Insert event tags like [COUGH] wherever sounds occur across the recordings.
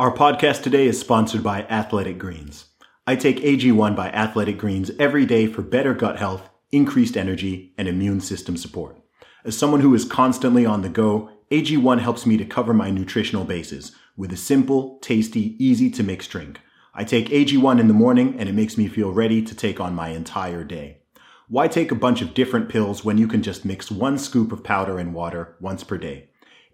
Our podcast today is sponsored by Athletic Greens. I take AG1 by Athletic Greens every day for better gut health, increased energy, and immune system support. As someone who is constantly on the go, AG1 helps me to cover my nutritional bases with a simple, tasty, easy to mix drink. I take AG1 in the morning and it makes me feel ready to take on my entire day. Why take a bunch of different pills when you can just mix one scoop of powder and water once per day?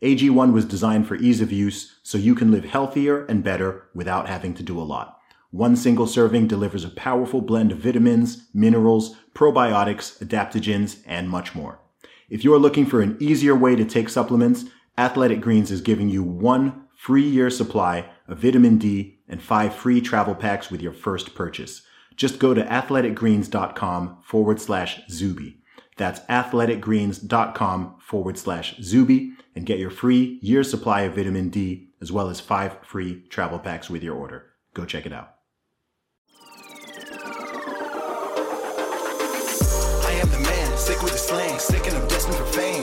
AG1 was designed for ease of use so you can live healthier and better without having to do a lot. One single serving delivers a powerful blend of vitamins, minerals, probiotics, adaptogens, and much more. If you are looking for an easier way to take supplements, Athletic Greens is giving you one free year supply of vitamin D and five free travel packs with your first purchase. Just go to athleticgreens.com forward slash Zuby. That's athleticgreens.com forward slash Zuby and get your free year supply of vitamin D as well as five free travel packs with your order. Go check it out. I am the man, sick with the slang, sick and I'm destined for fame.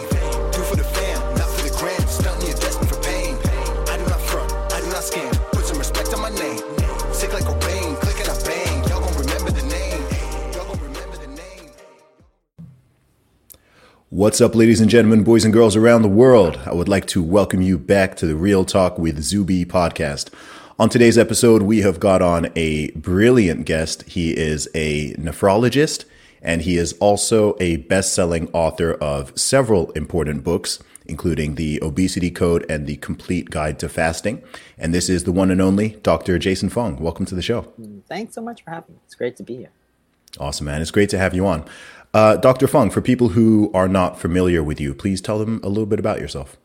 What's up, ladies and gentlemen, boys and girls around the world? I would like to welcome you back to the Real Talk with Zuby podcast. On today's episode, we have got on a brilliant guest. He is a nephrologist and he is also a best selling author of several important books, including The Obesity Code and The Complete Guide to Fasting. And this is the one and only Dr. Jason Fung. Welcome to the show. Thanks so much for having me. It's great to be here. Awesome, man. It's great to have you on. Uh, Dr. Fung, for people who are not familiar with you, please tell them a little bit about yourself.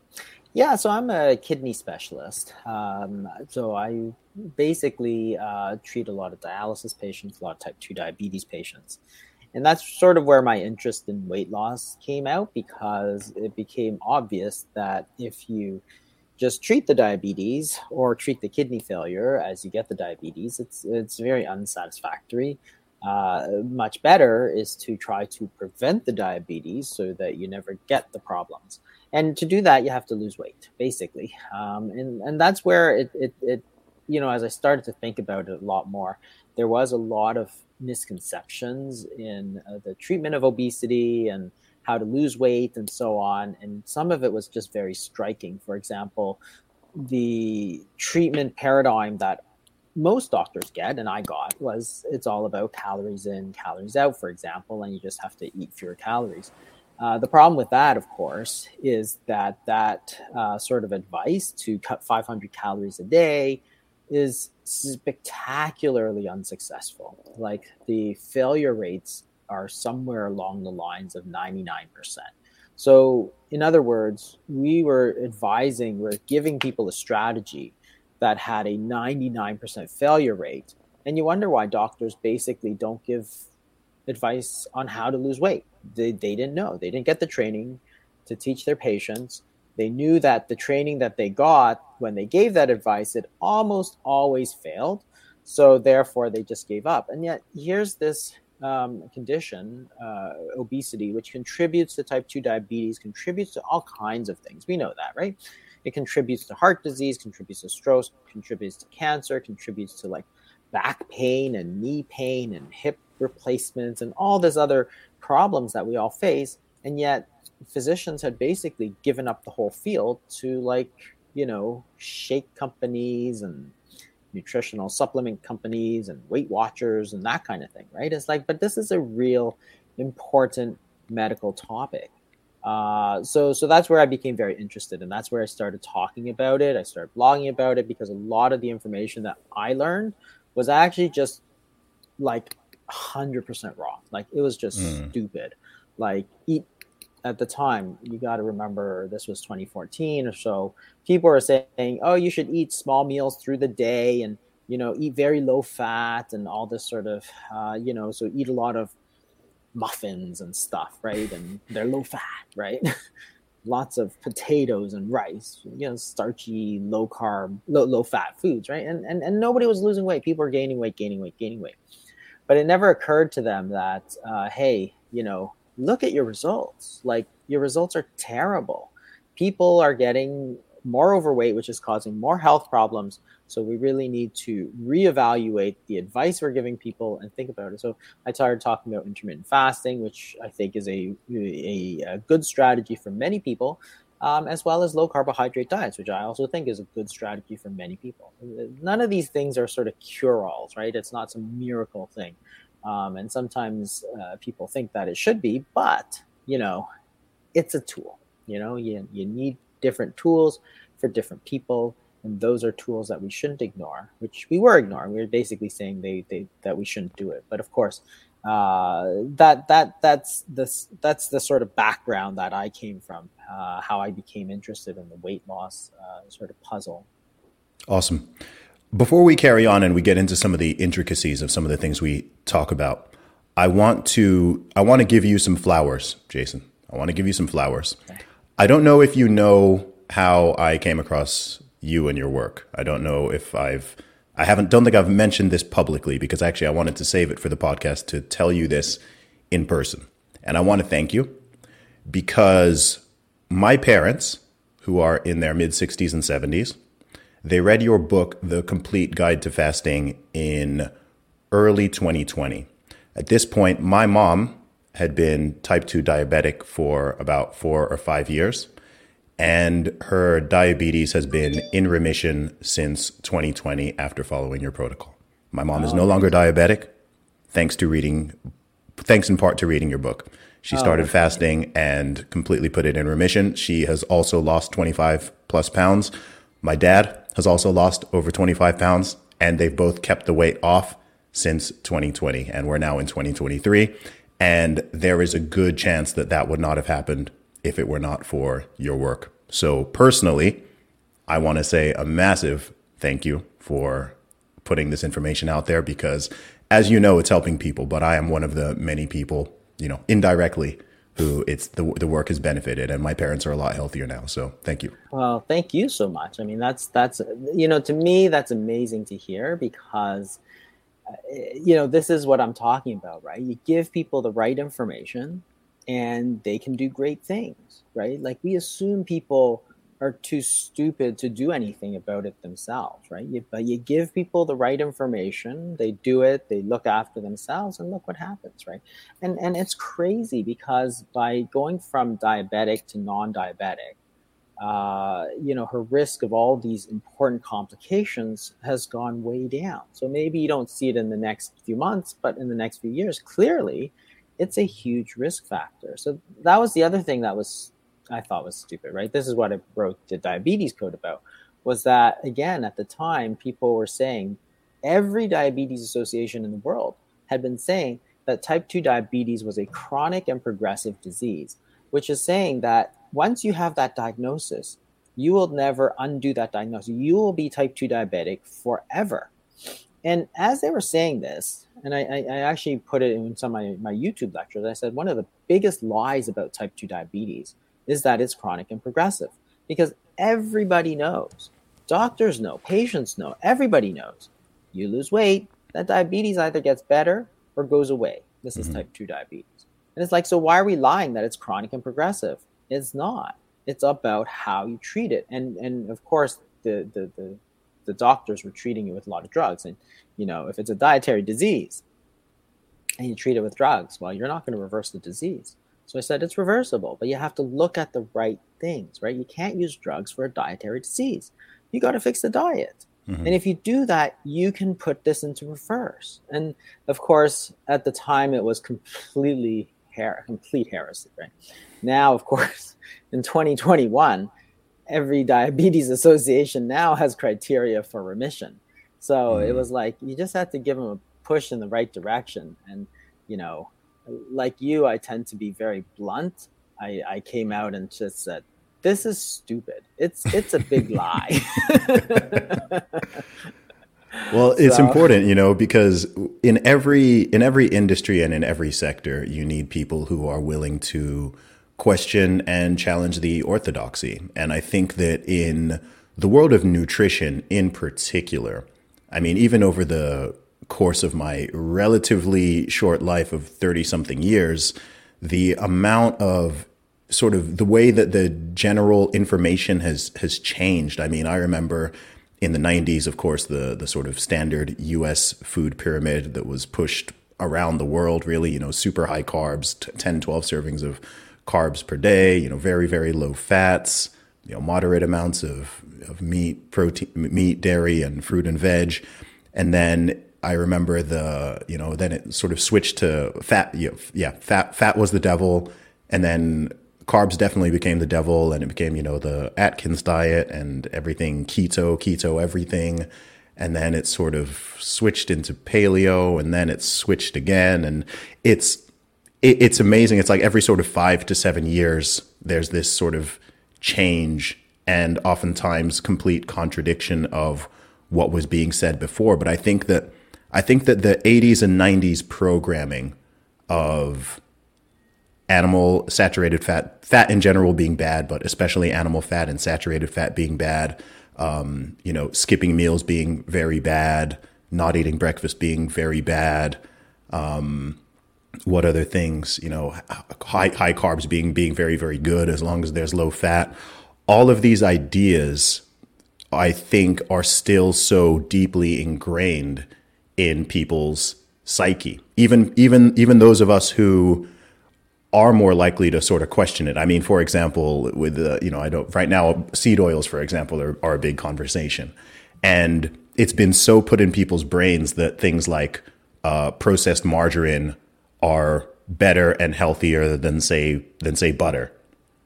Yeah, so I'm a kidney specialist. Um, so I basically uh, treat a lot of dialysis patients, a lot of type 2 diabetes patients. And that's sort of where my interest in weight loss came out because it became obvious that if you just treat the diabetes or treat the kidney failure as you get the diabetes, it's it's very unsatisfactory. Uh, much better is to try to prevent the diabetes so that you never get the problems. And to do that, you have to lose weight, basically. Um, and and that's where it, it it you know as I started to think about it a lot more, there was a lot of misconceptions in uh, the treatment of obesity and how to lose weight and so on. And some of it was just very striking. For example, the treatment paradigm that most doctors get and I got was it's all about calories in, calories out, for example, and you just have to eat fewer calories. Uh, the problem with that, of course, is that that uh, sort of advice to cut 500 calories a day is spectacularly unsuccessful. Like the failure rates are somewhere along the lines of 99%. So, in other words, we were advising, we're giving people a strategy that had a 99% failure rate. And you wonder why doctors basically don't give advice on how to lose weight. They, they didn't know, they didn't get the training to teach their patients. They knew that the training that they got when they gave that advice, it almost always failed. So therefore, they just gave up. And yet, here's this um, condition, uh, obesity, which contributes to type 2 diabetes, contributes to all kinds of things. We know that, right? It contributes to heart disease, contributes to stroke, contributes to cancer, contributes to like back pain and knee pain and hip replacements and all these other problems that we all face. And yet, physicians had basically given up the whole field to like you know, shake companies and nutritional supplement companies and Weight Watchers and that kind of thing, right? It's like, but this is a real important medical topic. Uh, so, so that's where I became very interested, and that's where I started talking about it. I started blogging about it because a lot of the information that I learned was actually just like 100% wrong. Like it was just mm. stupid. Like eat at the time, you got to remember this was 2014 or so. People are saying, "Oh, you should eat small meals through the day and you know eat very low fat and all this sort of uh, you know so eat a lot of muffins and stuff, right? And they're low fat, right? [LAUGHS] Lots of potatoes and rice, you know, starchy, low carb, low, low fat foods, right? And, and and nobody was losing weight. People were gaining weight, gaining weight, gaining weight. But it never occurred to them that, uh, hey, you know, look at your results. Like your results are terrible. People are getting more overweight, which is causing more health problems. So we really need to reevaluate the advice we're giving people and think about it. So I started talking about intermittent fasting, which I think is a, a, a good strategy for many people, um, as well as low carbohydrate diets, which I also think is a good strategy for many people. None of these things are sort of cure alls, right? It's not some miracle thing. Um, and sometimes uh, people think that it should be, but you know, it's a tool. You know, you, you need different tools for different people, and those are tools that we shouldn't ignore, which we were ignoring. We were basically saying they, they that we shouldn't do it. But of course, uh, that that that's this that's the sort of background that I came from, uh, how I became interested in the weight loss uh, sort of puzzle. Awesome. Before we carry on and we get into some of the intricacies of some of the things we talk about, I want to I want to give you some flowers, Jason. I want to give you some flowers. Okay. I don't know if you know how I came across you and your work. I don't know if I've I haven't don't think I've mentioned this publicly because actually I wanted to save it for the podcast to tell you this in person. And I want to thank you because my parents who are in their mid 60s and 70s they read your book, The Complete Guide to Fasting, in early 2020. At this point, my mom had been type 2 diabetic for about four or five years, and her diabetes has been in remission since 2020 after following your protocol. My mom is no oh. longer diabetic thanks to reading, thanks in part to reading your book. She oh, started fasting and completely put it in remission. She has also lost 25 plus pounds. My dad has also lost over 25 pounds, and they've both kept the weight off since 2020. And we're now in 2023. And there is a good chance that that would not have happened if it were not for your work. So, personally, I want to say a massive thank you for putting this information out there because, as you know, it's helping people, but I am one of the many people, you know, indirectly who it's the the work has benefited, and my parents are a lot healthier now. So thank you. Well, thank you so much. I mean, that's that's you know to me that's amazing to hear because uh, you know this is what I'm talking about, right? You give people the right information, and they can do great things, right? Like we assume people are too stupid to do anything about it themselves, right? You, but you give people the right information, they do it, they look after themselves, and look what happens, right? And and it's crazy because by going from diabetic to non-diabetic, uh, you know, her risk of all these important complications has gone way down. So maybe you don't see it in the next few months, but in the next few years, clearly, it's a huge risk factor. So that was the other thing that was I thought was stupid, right? This is what I wrote the diabetes code about was that again at the time people were saying every diabetes association in the world had been saying that type 2 diabetes was a chronic and progressive disease, which is saying that once you have that diagnosis, you will never undo that diagnosis. You will be type 2 diabetic forever. And as they were saying this, and I, I actually put it in some of my, my YouTube lectures, I said one of the biggest lies about type 2 diabetes is that it's chronic and progressive because everybody knows. Doctors know, patients know, everybody knows. You lose weight, that diabetes either gets better or goes away. This is mm-hmm. type 2 diabetes. And it's like, so why are we lying that it's chronic and progressive? It's not. It's about how you treat it. And and of course the the the, the doctors were treating you with a lot of drugs. And you know, if it's a dietary disease and you treat it with drugs, well, you're not going to reverse the disease So I said, it's reversible, but you have to look at the right things, right? You can't use drugs for a dietary disease. You got to fix the diet. Mm-hmm. And if you do that, you can put this into reverse. And of course, at the time, it was completely her- complete heresy, right? Now, of course, [LAUGHS] in 2021, every diabetes [LAUGHS] association now has criteria for remission. So mm-hmm. it was like you just had to give them a push in the right direction. And, you know, like you, I tend to be very blunt. I, I came out and just said, "This is stupid. It's it's a big lie." [LAUGHS] well, it's so. important, you know, because in every in every industry and in every sector, you need people who are willing to question and challenge the orthodoxy. And I think that in the world of nutrition, in particular, I mean, even over the course of my relatively short life of 30 something years, the amount of sort of the way that the general information has has changed. I mean, I remember in the 90s, of course, the the sort of standard US food pyramid that was pushed around the world, really, you know, super high carbs, 10, 12 servings of carbs per day, you know, very, very low fats, you know, moderate amounts of, of meat, protein, meat, dairy, and fruit and veg. And then I remember the, you know, then it sort of switched to fat. You know, yeah, fat, fat was the devil. And then carbs definitely became the devil and it became, you know, the Atkins diet and everything keto, keto, everything. And then it sort of switched into paleo and then it switched again. And it's, it, it's amazing. It's like every sort of five to seven years, there's this sort of change and oftentimes complete contradiction of what was being said before. But I think that I think that the 80s and 90s programming of animal saturated fat, fat in general being bad, but especially animal fat and saturated fat being bad, um, you know, skipping meals being very bad, not eating breakfast being very bad. Um, what other things, you know, high, high carbs being, being very, very good as long as there's low fat. All of these ideas, I think, are still so deeply ingrained in people's psyche. Even even even those of us who are more likely to sort of question it. I mean, for example, with uh, you know, I don't right now seed oils, for example, are, are a big conversation, and it's been so put in people's brains that things like uh, processed margarine are better and healthier than say than say butter,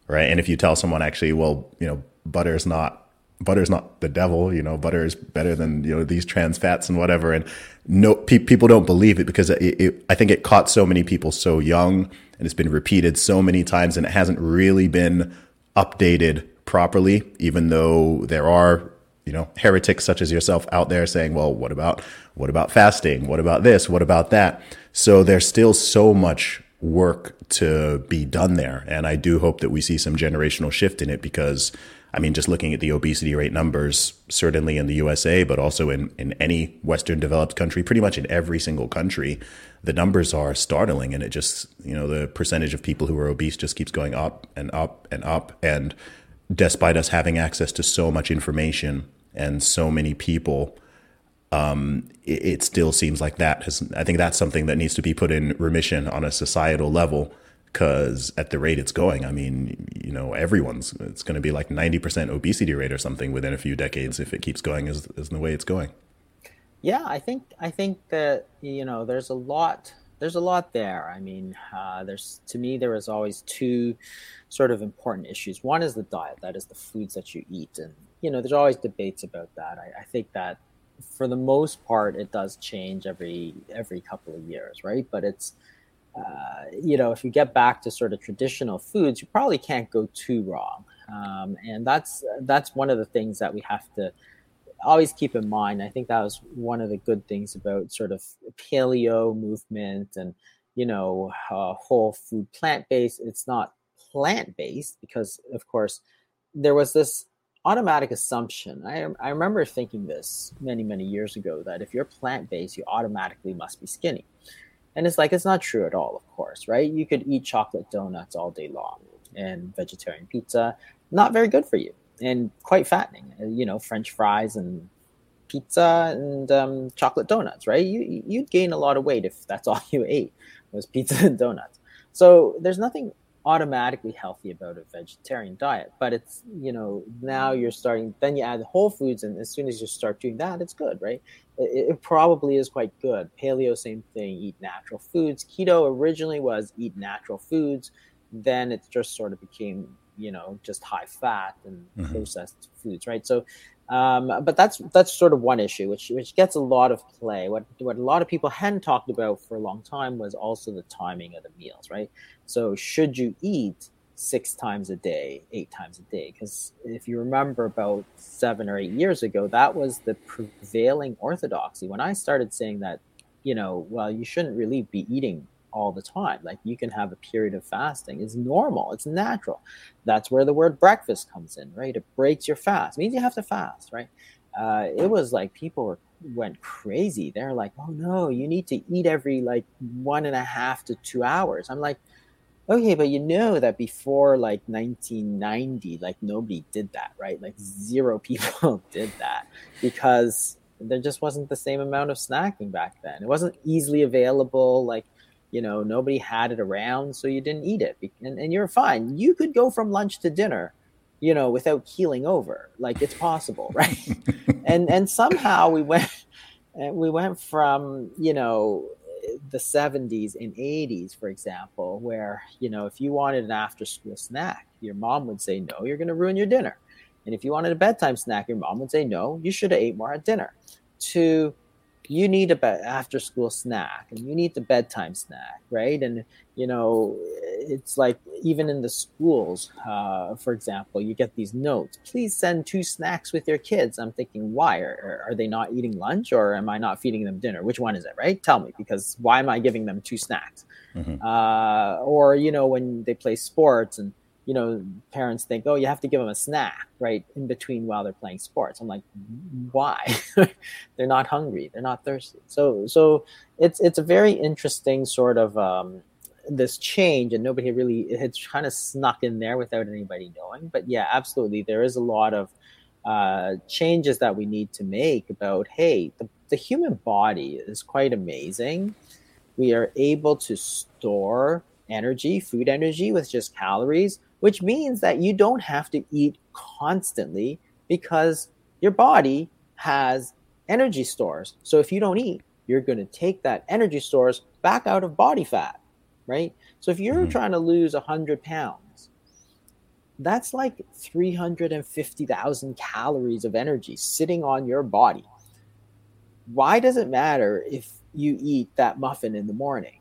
right? And if you tell someone actually, well, you know, butter is not butter is not the devil. You know, butter is better than you know these trans fats and whatever. And no, pe- people don't believe it because it, it, I think it caught so many people so young, and it's been repeated so many times, and it hasn't really been updated properly. Even though there are you know heretics such as yourself out there saying, well, what about what about fasting? What about this? What about that? So there's still so much work to be done there, and I do hope that we see some generational shift in it because I mean, just looking at the obesity rate numbers, certainly in the USA, but also in, in any Western developed country, pretty much in every single country, the numbers are startling. And it just, you know, the percentage of people who are obese just keeps going up and up and up. And despite us having access to so much information and so many people, um, it, it still seems like that has, I think that's something that needs to be put in remission on a societal level because at the rate it's going, I mean, you know, everyone's it's going to be like 90% obesity rate or something within a few decades if it keeps going as, as the way it's going. Yeah, I think I think that you know there's a lot there's a lot there. I mean, uh, there's to me there is always two sort of important issues. One is the diet, that is the foods that you eat, and you know there's always debates about that. I, I think that for the most part it does change every every couple of years, right? But it's uh, you know, if you get back to sort of traditional foods, you probably can't go too wrong. Um, and that's that's one of the things that we have to always keep in mind. I think that was one of the good things about sort of paleo movement and you know uh, whole food plant based. It's not plant based because, of course, there was this automatic assumption. I I remember thinking this many many years ago that if you're plant based, you automatically must be skinny. And it's like, it's not true at all, of course, right? You could eat chocolate donuts all day long and vegetarian pizza, not very good for you and quite fattening. Uh, you know, French fries and pizza and um, chocolate donuts, right? You, you'd gain a lot of weight if that's [LAUGHS] all you ate was pizza and donuts. So there's nothing automatically healthy about a vegetarian diet. But it's, you know, now you're starting, then you add whole foods, and as soon as you start doing that, it's good, right? It, it, probably is quite good. Paleo, same thing, eat natural foods. Keto originally was eat natural foods. Then it just sort of became, you know, just high fat and mm-hmm. processed foods, right? So, um, but that's that's sort of one issue, which which gets a lot of play. What what a lot of people hadn't talked about for a long time was also the timing of the meals, right? So should you eat six times a day, eight times a day? Because if you remember about seven or eight years ago, that was the prevailing orthodoxy. When I started saying that, you know, well, you shouldn't really be eating all the time. Like you can have a period of fasting. It's normal. It's natural. That's where the word breakfast comes in, right? It breaks your fast. It means you have to fast, right? Uh, it was like people were went crazy. They're like, "Oh no, you need to eat every like one and a half to two hours." I'm like, okay but you know that before like 1990 like nobody did that right like zero [LAUGHS] people did that because there just wasn't the same amount of snacking back then it wasn't easily available like you know nobody had it around so you didn't eat it and, and you're fine you could go from lunch to dinner you know without keeling over like it's possible [LAUGHS] right and and somehow we went we went from you know the 70s and 80s, for example, where, you know, if you wanted an after school snack, your mom would say, no, you're going to ruin your dinner. And if you wanted a bedtime snack, your mom would say, no, you should have ate more at dinner. To you need a be- after school snack and you need the bedtime snack right? And you know it's like even in the schools uh, for example you get these notes please send two snacks with your kids. I'm thinking why? Are, are they not eating lunch or am i not feeding them dinner? Which one is it right? Tell me because why am i giving them two snacks? Mm-hmm. uh, or you know when they play sports and you know, parents think, oh, you have to give them a snack, right, in between while they're playing sports. I'm like, why? [LAUGHS] they're not hungry, they're not thirsty. So, so it's it's a very interesting sort of um, this change, and nobody really it's kind of snuck in there without anybody knowing. But yeah, absolutely, there is a lot of uh, changes that we need to make about, hey, the, the human body is quite amazing. We are able to store energy, food energy, with just calories which means that you don't have to eat constantly because your body has energy stores. So if you don't eat, you're going to take that energy stores back out of body fat, right? So if you're mm-hmm. trying to lose 100 pounds, that's like 350,000 calories of energy sitting on your body. Why does it matter if you eat that muffin in the morning?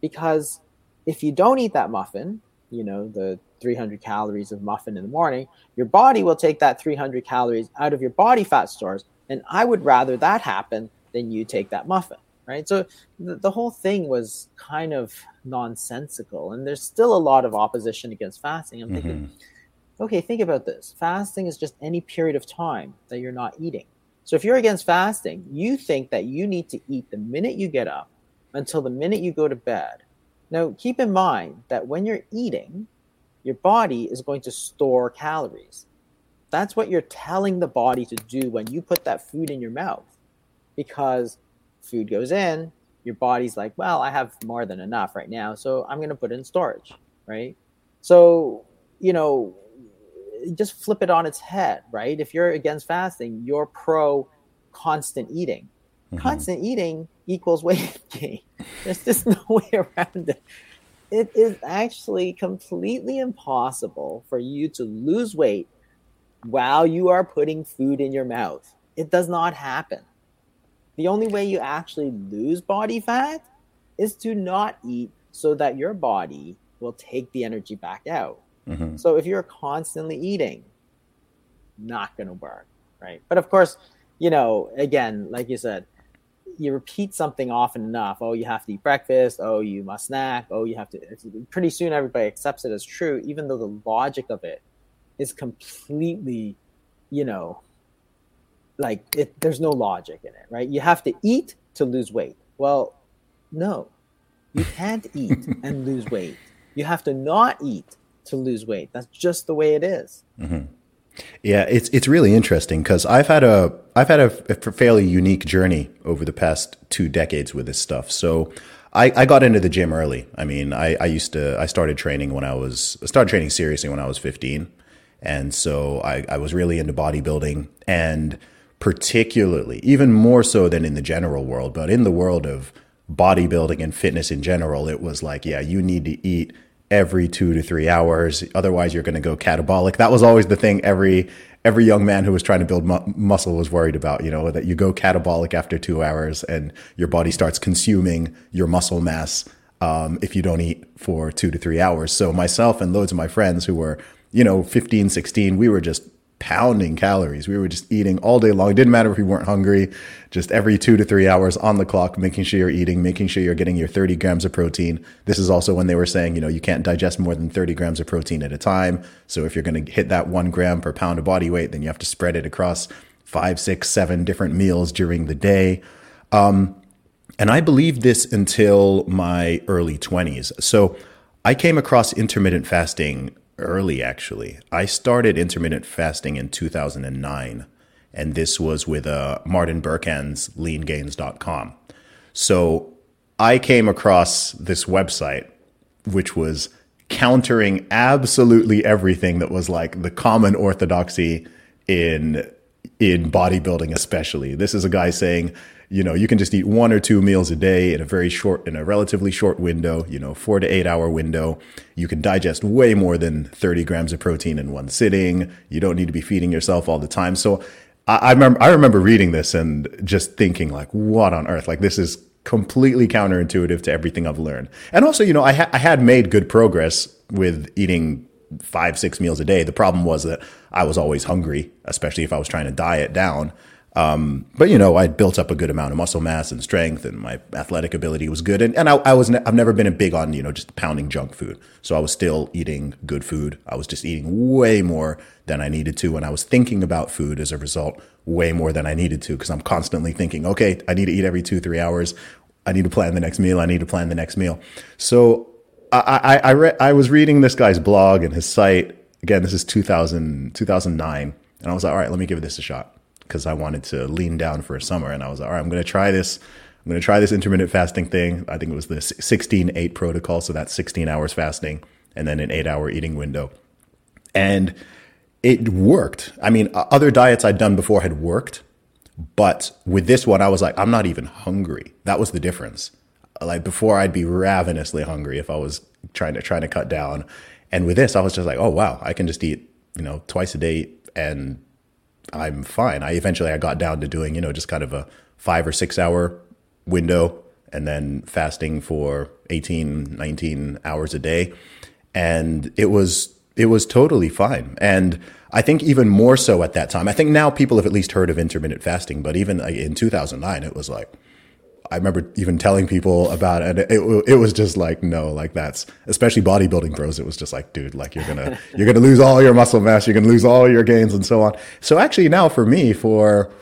Because if you don't eat that muffin, you know, the 300 calories of muffin in the morning, your body will take that 300 calories out of your body fat stores. And I would rather that happen than you take that muffin, right? So the, the whole thing was kind of nonsensical. And there's still a lot of opposition against fasting. I'm mm-hmm. thinking, okay, think about this. Fasting is just any period of time that you're not eating. So if you're against fasting, you think that you need to eat the minute you get up until the minute you go to bed now, keep in mind that when you're eating, your body is going to store calories. That's what you're telling the body to do when you put that food in your mouth. Because food goes in, your body's like, well, I have more than enough right now, so I'm going to put it in storage, right? So, you know, just flip it on its head, right? If you're against fasting, you're pro constant eating. Mm-hmm. Constant eating equals weight [LAUGHS] gain. There's just [LAUGHS] no way around it. It is actually completely impossible for you to lose weight while you are putting food in your mouth. It does not happen. The only way you actually lose body fat is to not eat so that your body will take the energy back out. Mm-hmm. So if you're constantly eating, not going to work, right? But of course, you know, again, like you said, you repeat something often enough. Oh you have to eat breakfast. Oh you must snack. Oh you have to pretty soon everybody accepts it as true even though the logic of it is completely you know like it, there's no logic in it right? You have to eat to lose weight. Well no. You can't eat [LAUGHS] and lose weight. You have to not eat to lose weight. That's just the way it is. Mm-hmm. Yeah, it's it's really interesting because I've had a I've had a, a, fairly unique journey over the past two decades with this stuff. So I, I got into the gym early. I mean, I, I used to, I started training when I was, I started training seriously when I was 15. And so I, I was really into bodybuilding and particularly, even more so than in the general world, but in the world of bodybuilding and fitness in general, it was like, yeah, you need to eat every two to three hours. Otherwise, you're going to go catabolic. That was always the thing every every young man who was trying to build mu- muscle was worried about, you know, that you go catabolic after two hours and your body starts consuming your muscle mass um, if you don't eat for two to three hours. So myself and loads of my friends who were, you know, 15, 16, we were just pounding calories. We were just eating all day long. It didn't matter if we weren't hungry, just every two to three hours on the clock, making sure you're eating, making sure you're getting your 30 grams of protein. This is also when they were saying, you know, you can't digest more than 30 grams of protein at a time. So if you're going to hit that one gram per pound of body weight, then you have to spread it across five, six, seven different meals during the day. Um, and I believed this until my early 20s. So I came across intermittent fasting early, actually. I started intermittent fasting in 2009, and this was with uh, Martin Berkhan's leangains.com. So I came across this website, which was countering absolutely everything that was like the common orthodoxy in in bodybuilding especially this is a guy saying you know you can just eat one or two meals a day in a very short in a relatively short window you know four to eight hour window. You can digest way more than 30 grams of protein in one sitting. You don't need to be feeding yourself all the time. So I, I remember i remember reading this and just thinking like what on earth? Like this is completely counterintuitive to everything i've learned. And also you know i, ha- I had made good progress with eating five six meals a day. The problem was that i was always hungry especially if i was trying to diet down um, but you know, I built up a good amount of muscle mass and strength, and my athletic ability was good. And, and I, I was I've never been a big on you know just pounding junk food, so I was still eating good food. I was just eating way more than I needed to, and I was thinking about food as a result way more than I needed to because I'm constantly thinking, okay, I need to eat every two three hours. I need to plan the next meal. I need to plan the next meal. So I I I, re- I was reading this guy's blog and his site again. This is 2000 2009, and I was like, all right, let me give this a shot because I wanted to lean down for a summer. And I was like, all right, I'm going to try this. I'm going to try this intermittent fasting thing. I think it was the 16 8 protocol. So that's 16 hours fasting and then an eight hour eating window. And it worked. I mean, other diets I'd done before had worked. But with this one, I was like, I'm not even hungry. That was the difference. Like before, I'd be ravenously hungry if I was trying to trying to cut down. And with this, I was just like, oh wow, I can just eat, you know, twice a day and I'm fine. I eventually I got down to doing, you know, just kind of a five or six hour window and then fasting for 18, 19 hours a day. And it was, it was totally fine. And I think even more so at that time, I think now people have at least heard of intermittent fasting, but even in 2009, it was like, I remember even telling people about it. It, it, it was just like, no, like that's especially bodybuilding pros. It was just like, dude, like you're gonna [LAUGHS] you're gonna lose all your muscle mass, you're gonna lose all your gains, and so on. So actually, now for me, for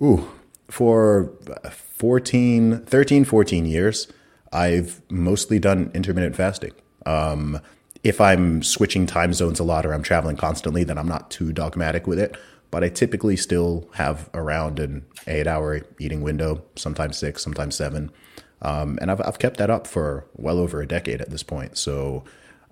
ooh, for 14, 13, 14 years, I've mostly done intermittent fasting. Um, if I'm switching time zones a lot or I'm traveling constantly, then I'm not too dogmatic with it but I typically still have around an eight hour eating window, sometimes six, sometimes seven. Um, and I've, I've kept that up for well over a decade at this point. So,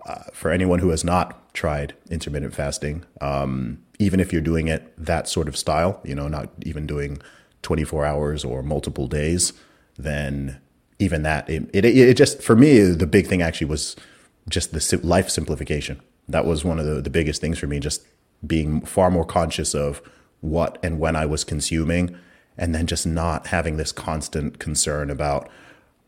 uh, for anyone who has not tried intermittent fasting, um, even if you're doing it that sort of style, you know, not even doing 24 hours or multiple days, then even that, it, it, it just, for me, the big thing actually was just the life simplification. That was one of the, the biggest things for me, just being far more conscious of what and when I was consuming, and then just not having this constant concern about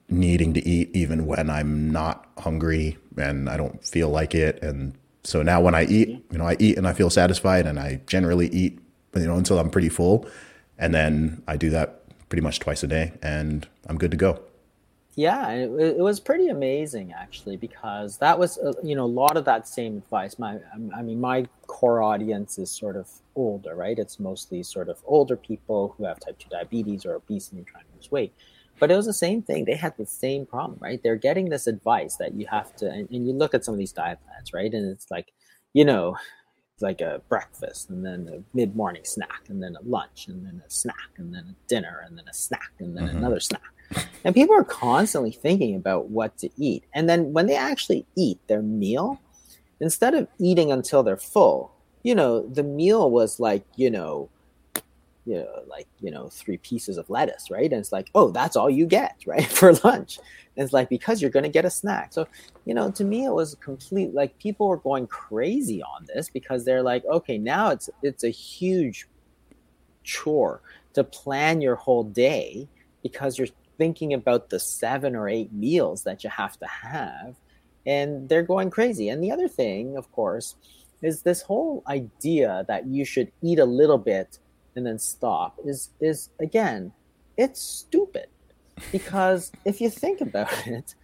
needing to eat even when I'm not hungry and I don't feel like it. And so now when I eat, you know, I eat and I feel satisfied, and I generally eat, you know, until I'm pretty full, and then I do that pretty much twice a day, and I'm good to go. Yeah, it, it was pretty amazing actually because that was uh, you know a lot of that same advice. My I mean my core audience is sort of older, right? It's mostly sort of older people who have type two diabetes or obesity and trying to lose weight. But it was the same thing. They had the same problem, right? They're getting this advice that you have to, and, and you look at some of these diet plans, right? And it's like, you know, like a breakfast and then a mid morning snack and then a lunch and then a snack and then a dinner and then a snack and then mm-hmm. another snack and people are constantly thinking about what to eat. And then when they actually eat their meal, instead of eating until they're full, you know, the meal was like, you know, you know, like, you know, three pieces of lettuce, right? And it's like, oh, that's all you get, [LAUGHS] right? For lunch. And it's like, because you're going to get a snack. So, you know, to me, it was complete, like people were going crazy on this because they're like, okay, now it's, it's a huge chore to plan your whole day because you're thinking about the seven or eight meals that you have to have and they're going crazy. And the other thing, of course, is this whole idea that you should eat a little bit and then stop is is again it's stupid. Because [LAUGHS] if you think about it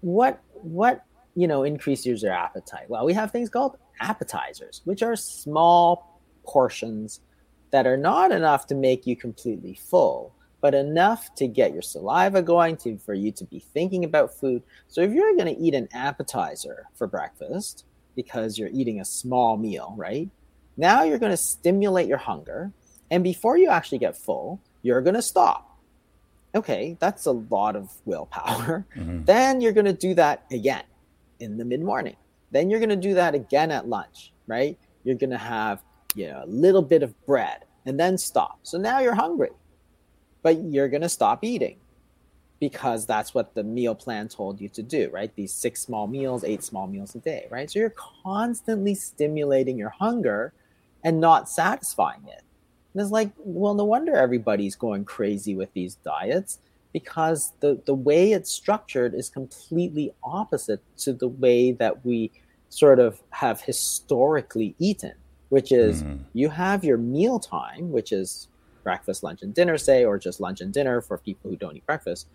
what what you know increases your appetite? Well we have things called appetizers which are small portions that are not enough to make you completely full but enough to get your saliva going to for you to be thinking about food so if you're going to eat an appetizer for breakfast because you're eating a small meal right now you're going to stimulate your hunger and before you actually get full, you're going to stop. Okay, that's a lot of willpower. [LAUGHS] Mm-hmm. Then you're going to do that again in the mid morning. Then you're going to do that again at lunch, right? You're going to have you know, a little bit of bread and then stop. So now you're hungry, but you're going to stop eating because that's what the meal plan told you to do, right? These six small meals, eight small meals a day, right? So you're constantly stimulating your hunger and not satisfying it. And it's like, well, no wonder everybody's going crazy with these diets because the, the way it's structured is completely opposite to the way that we sort of have historically eaten, which is mm-hmm. you have your meal time, which is breakfast, lunch, and dinner, say, or just lunch and dinner for people who don't eat breakfast.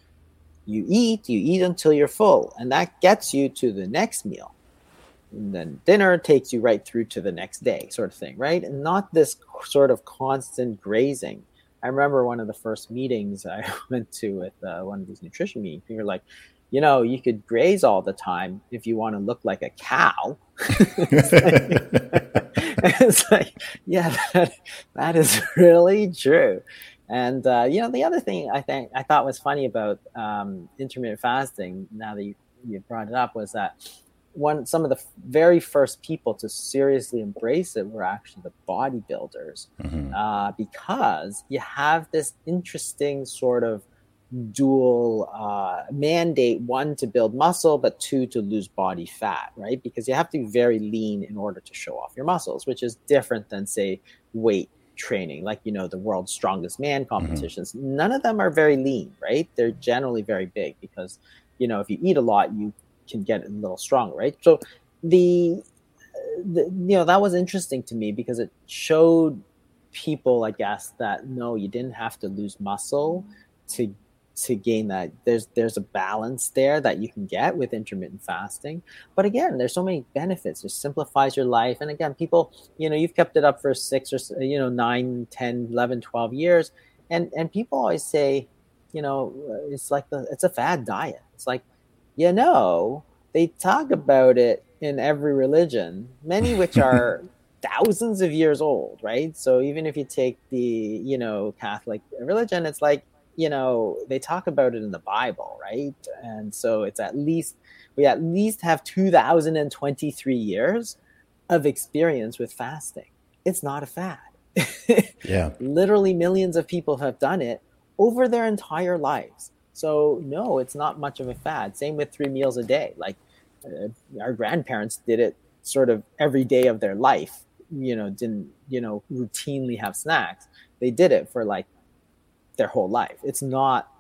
You eat, you eat until you're full, and that gets you to the next meal. And then dinner takes you right through to the next day sort of thing right? And not this sort of constant grazing. I remember one of the first meetings i [LAUGHS] went to with uh, one of these nutrition meetings you're like you know you could graze all the time if you want to look like a cow. [LAUGHS] [LAUGHS] Like, [LAUGHS] it's, like, yeah that, that is [LAUGHS] really true and uh, you know the other thing i think i thought was funny about um, intermittent fasting now that you, you brought it up was that one some of the very first people to seriously embrace it were actually the bodybuilders mm-hmm. uh, because you have this interesting sort of dual uh, mandate one to build muscle but two to lose body fat right because you have to be very lean in order to show off your muscles which is different than say weight training like you know the world's strongest man mm-hmm. competitions mm-hmm. none of them are very lean right they're generally very big because you know if you eat a lot you can get a little strong right? So the, the you know that was interesting to me because it showed people, I guess, that no, you didn't have to lose muscle to to gain that there's there's a balance there that you can get with intermittent fasting. But again there's so many benefits. It simplifies your life. And again people you know you've kept it up for six or you know nine, ten, eleven, twelve years. And and people always say you know uh, it's like the it's a fad diet. It's like you know, they talk about it in every religion, many which [LAUGHS] are thousands of years old, right? So even if you take the, you know, Catholic religion, it's like, you know, they talk about it in the Bible, right? And so it's at least, we at least have 2023 years of experience with fasting. It's not a fad. [LAUGHS] yeah. Literally millions of people have done it over their entire lives. So no, it's not much of a fad. Same with three meals a day. Like uh, our grandparents did it sort of every day of their life. You know, didn't you know routinely have snacks. They did it for like their whole life. It's not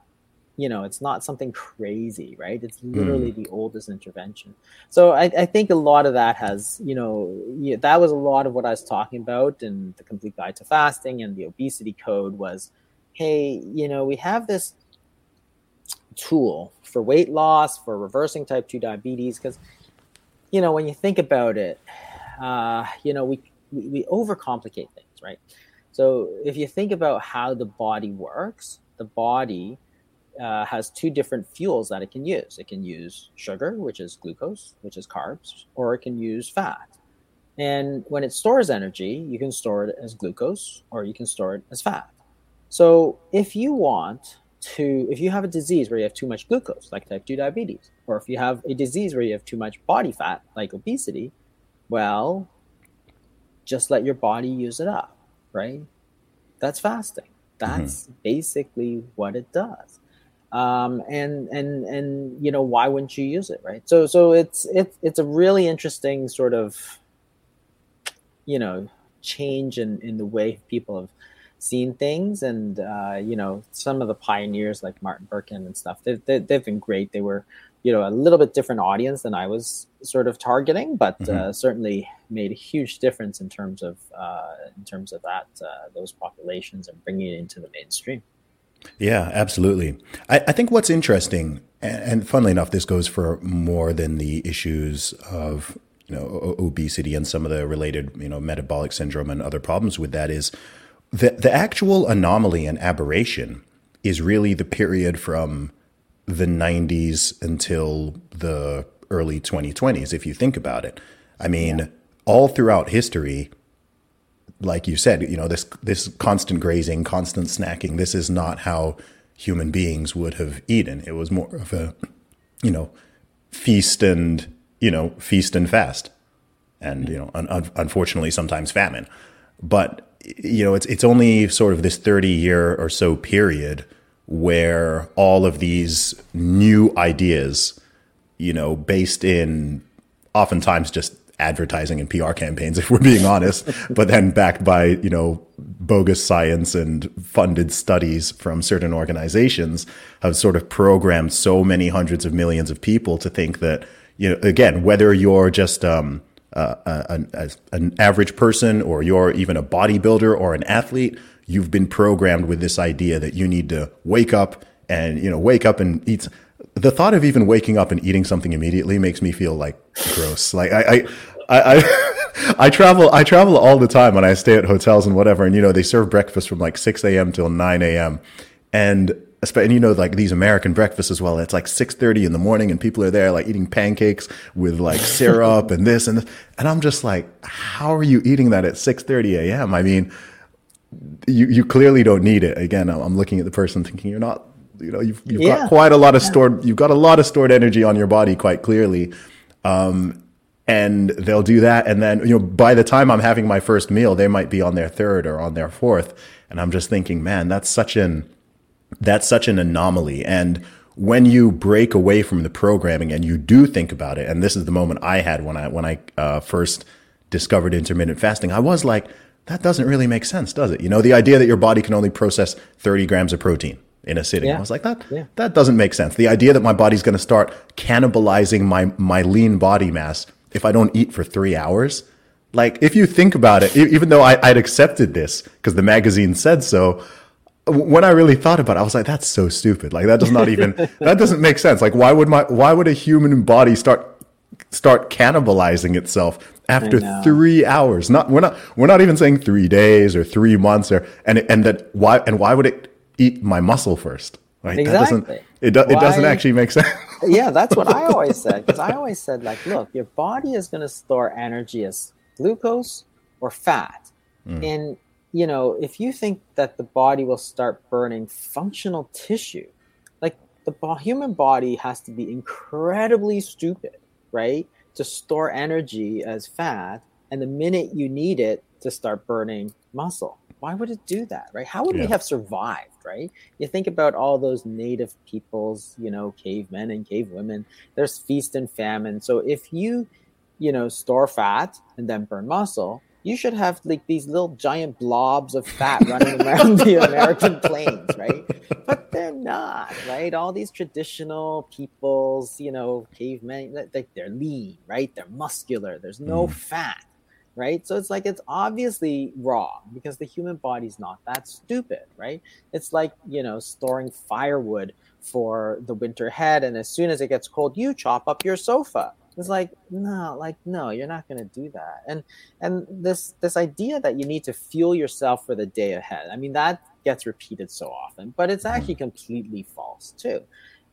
you know it's not something crazy right it's literally mm. the oldest intervention so I, I, think a lot of that has you know yeah, that was a lot of what i was talking about in the complete guide to fasting and the obesity code was hey you know we have this tool for weight loss, for reversing type 2 diabetes. Because, you know, when you think about it, uh, you know, we, we, we overcomplicate things, right? So if you think about how the body works, the body uh, has two different fuels that it can use. It can use sugar, which is glucose, which is carbs, or it can use fat. And when it stores energy, you can store it as glucose or you can store it as fat. So if you want to if you have a disease where you have too much glucose like type 2 diabetes or if you have a disease where you have too much body fat like obesity well just let your body use it up right? That's fasting. That's mm-hmm. basically what it does. Um, and and and you know why wouldn't you use it right? So so it's it's it's a really interesting sort of you know change in in the way people have seen things. And uh, you know some of the pioneers like martin berkhan and stuff they've, they've been great. They were you know a little bit different audience than i was sort of targeting but mm-hmm. uh, certainly made a huge difference in terms of uh, in terms of that uh, those populations and bringing it into the mainstream yeah absolutely i, I think what's interesting and, and funnily enough this goes for more than the issues of you know obesity and some of the related you know metabolic syndrome and other problems with that is the, the actual anomaly and aberration is really the period from the 90s until the early 2020s, if you think about it. I mean, yeah. all throughout history, like you said, you know, this this constant grazing, constant snacking, this is not how human beings would have eaten. It was more of a, you know, feast and, you know, feast and fast. And, you know, un- unfortunately sometimes famine. But you know, it's it's only sort of this 30 year or so period where all of these new ideas, you know, based in oftentimes just advertising and PR campaigns, [LAUGHS] if we're being honest, but then backed by, you know, bogus science and funded studies from certain organizations have sort of programmed so many hundreds of millions of people to think that, you know, again, whether you're just, um, uh, an, an average person or you're even a bodybuilder or an athlete, you've been programmed with this idea that you need to wake up and, you know, wake up and eat. The thought of even waking up and eating something immediately makes me feel like gross. Like I, I, I, I, [LAUGHS] I travel, I travel all the time and I stay at hotels and whatever. And, you know, they serve breakfast from like 6 a.m. till 9 a.m. And and you know like these American breakfasts as well. It's like six thirty in the morning, and people are there like eating pancakes with like syrup and this and this. and I'm just like, how are you eating that at six thirty a.m.? I mean, you you clearly don't need it. Again, I'm looking at the person thinking you're not. You know, you've you've yeah. got quite a lot of stored. You've got a lot of stored energy on your body, quite clearly. Um, and they'll do that, and then you know, by the time I'm having my first meal, they might be on their third or on their fourth, and I'm just thinking, man, that's such an that's such an anomaly. And when you break away from the programming and you do think about it, and this is the moment I had when I when I uh, first discovered intermittent fasting, I was like, that doesn't really make sense, does it? You know, the idea that your body can only process 30 grams of protein in a sitting. Yeah. I was like, that yeah. that doesn't make sense. The idea that my body's going to start cannibalizing my my lean body mass if I don't eat for three hours. Like, if you think about it, even though I, I'd accepted this because the magazine said so, when I really thought about it, I was like, that's so stupid. Like that does not even [LAUGHS] that doesn't make sense. Like why would my why would a human body start start cannibalizing itself after three hours? Not we're not we're not even saying three days or three months or and and that why and why would it eat my muscle first? Right? Exactly. That doesn't it, do, it doesn't actually make sense. [LAUGHS] yeah, that's what I always [LAUGHS] said because I always said like, look, your body is going to store energy as glucose or fat, mm. and you know, if you think that the body will start burning functional tissue, like the human body has to be incredibly stupid, right? To store energy as fat, and the minute you need it to start burning muscle. Why would it do that, right? How would yeah. we have survived, right? You think about all those native peoples, you know, cavemen and cavewomen, there's feast and famine. So if you, you know, store fat and then burn muscle, you should have like these little giant blobs of fat running around the [LAUGHS] American plains, right? But they're not, right? All these traditional peoples, you know, cavemen, like they're lean, right? They're muscular. There's no mm. fat, right? So it's like it's obviously wrong because the human body's not that stupid, right? It's like you know storing firewood for the winter head, and as soon as it gets cold, you chop up your sofa it's like no like no you're not going to do that and and this this idea that you need to fuel yourself for the day ahead i mean that gets repeated so often but it's actually mm-hmm. completely false too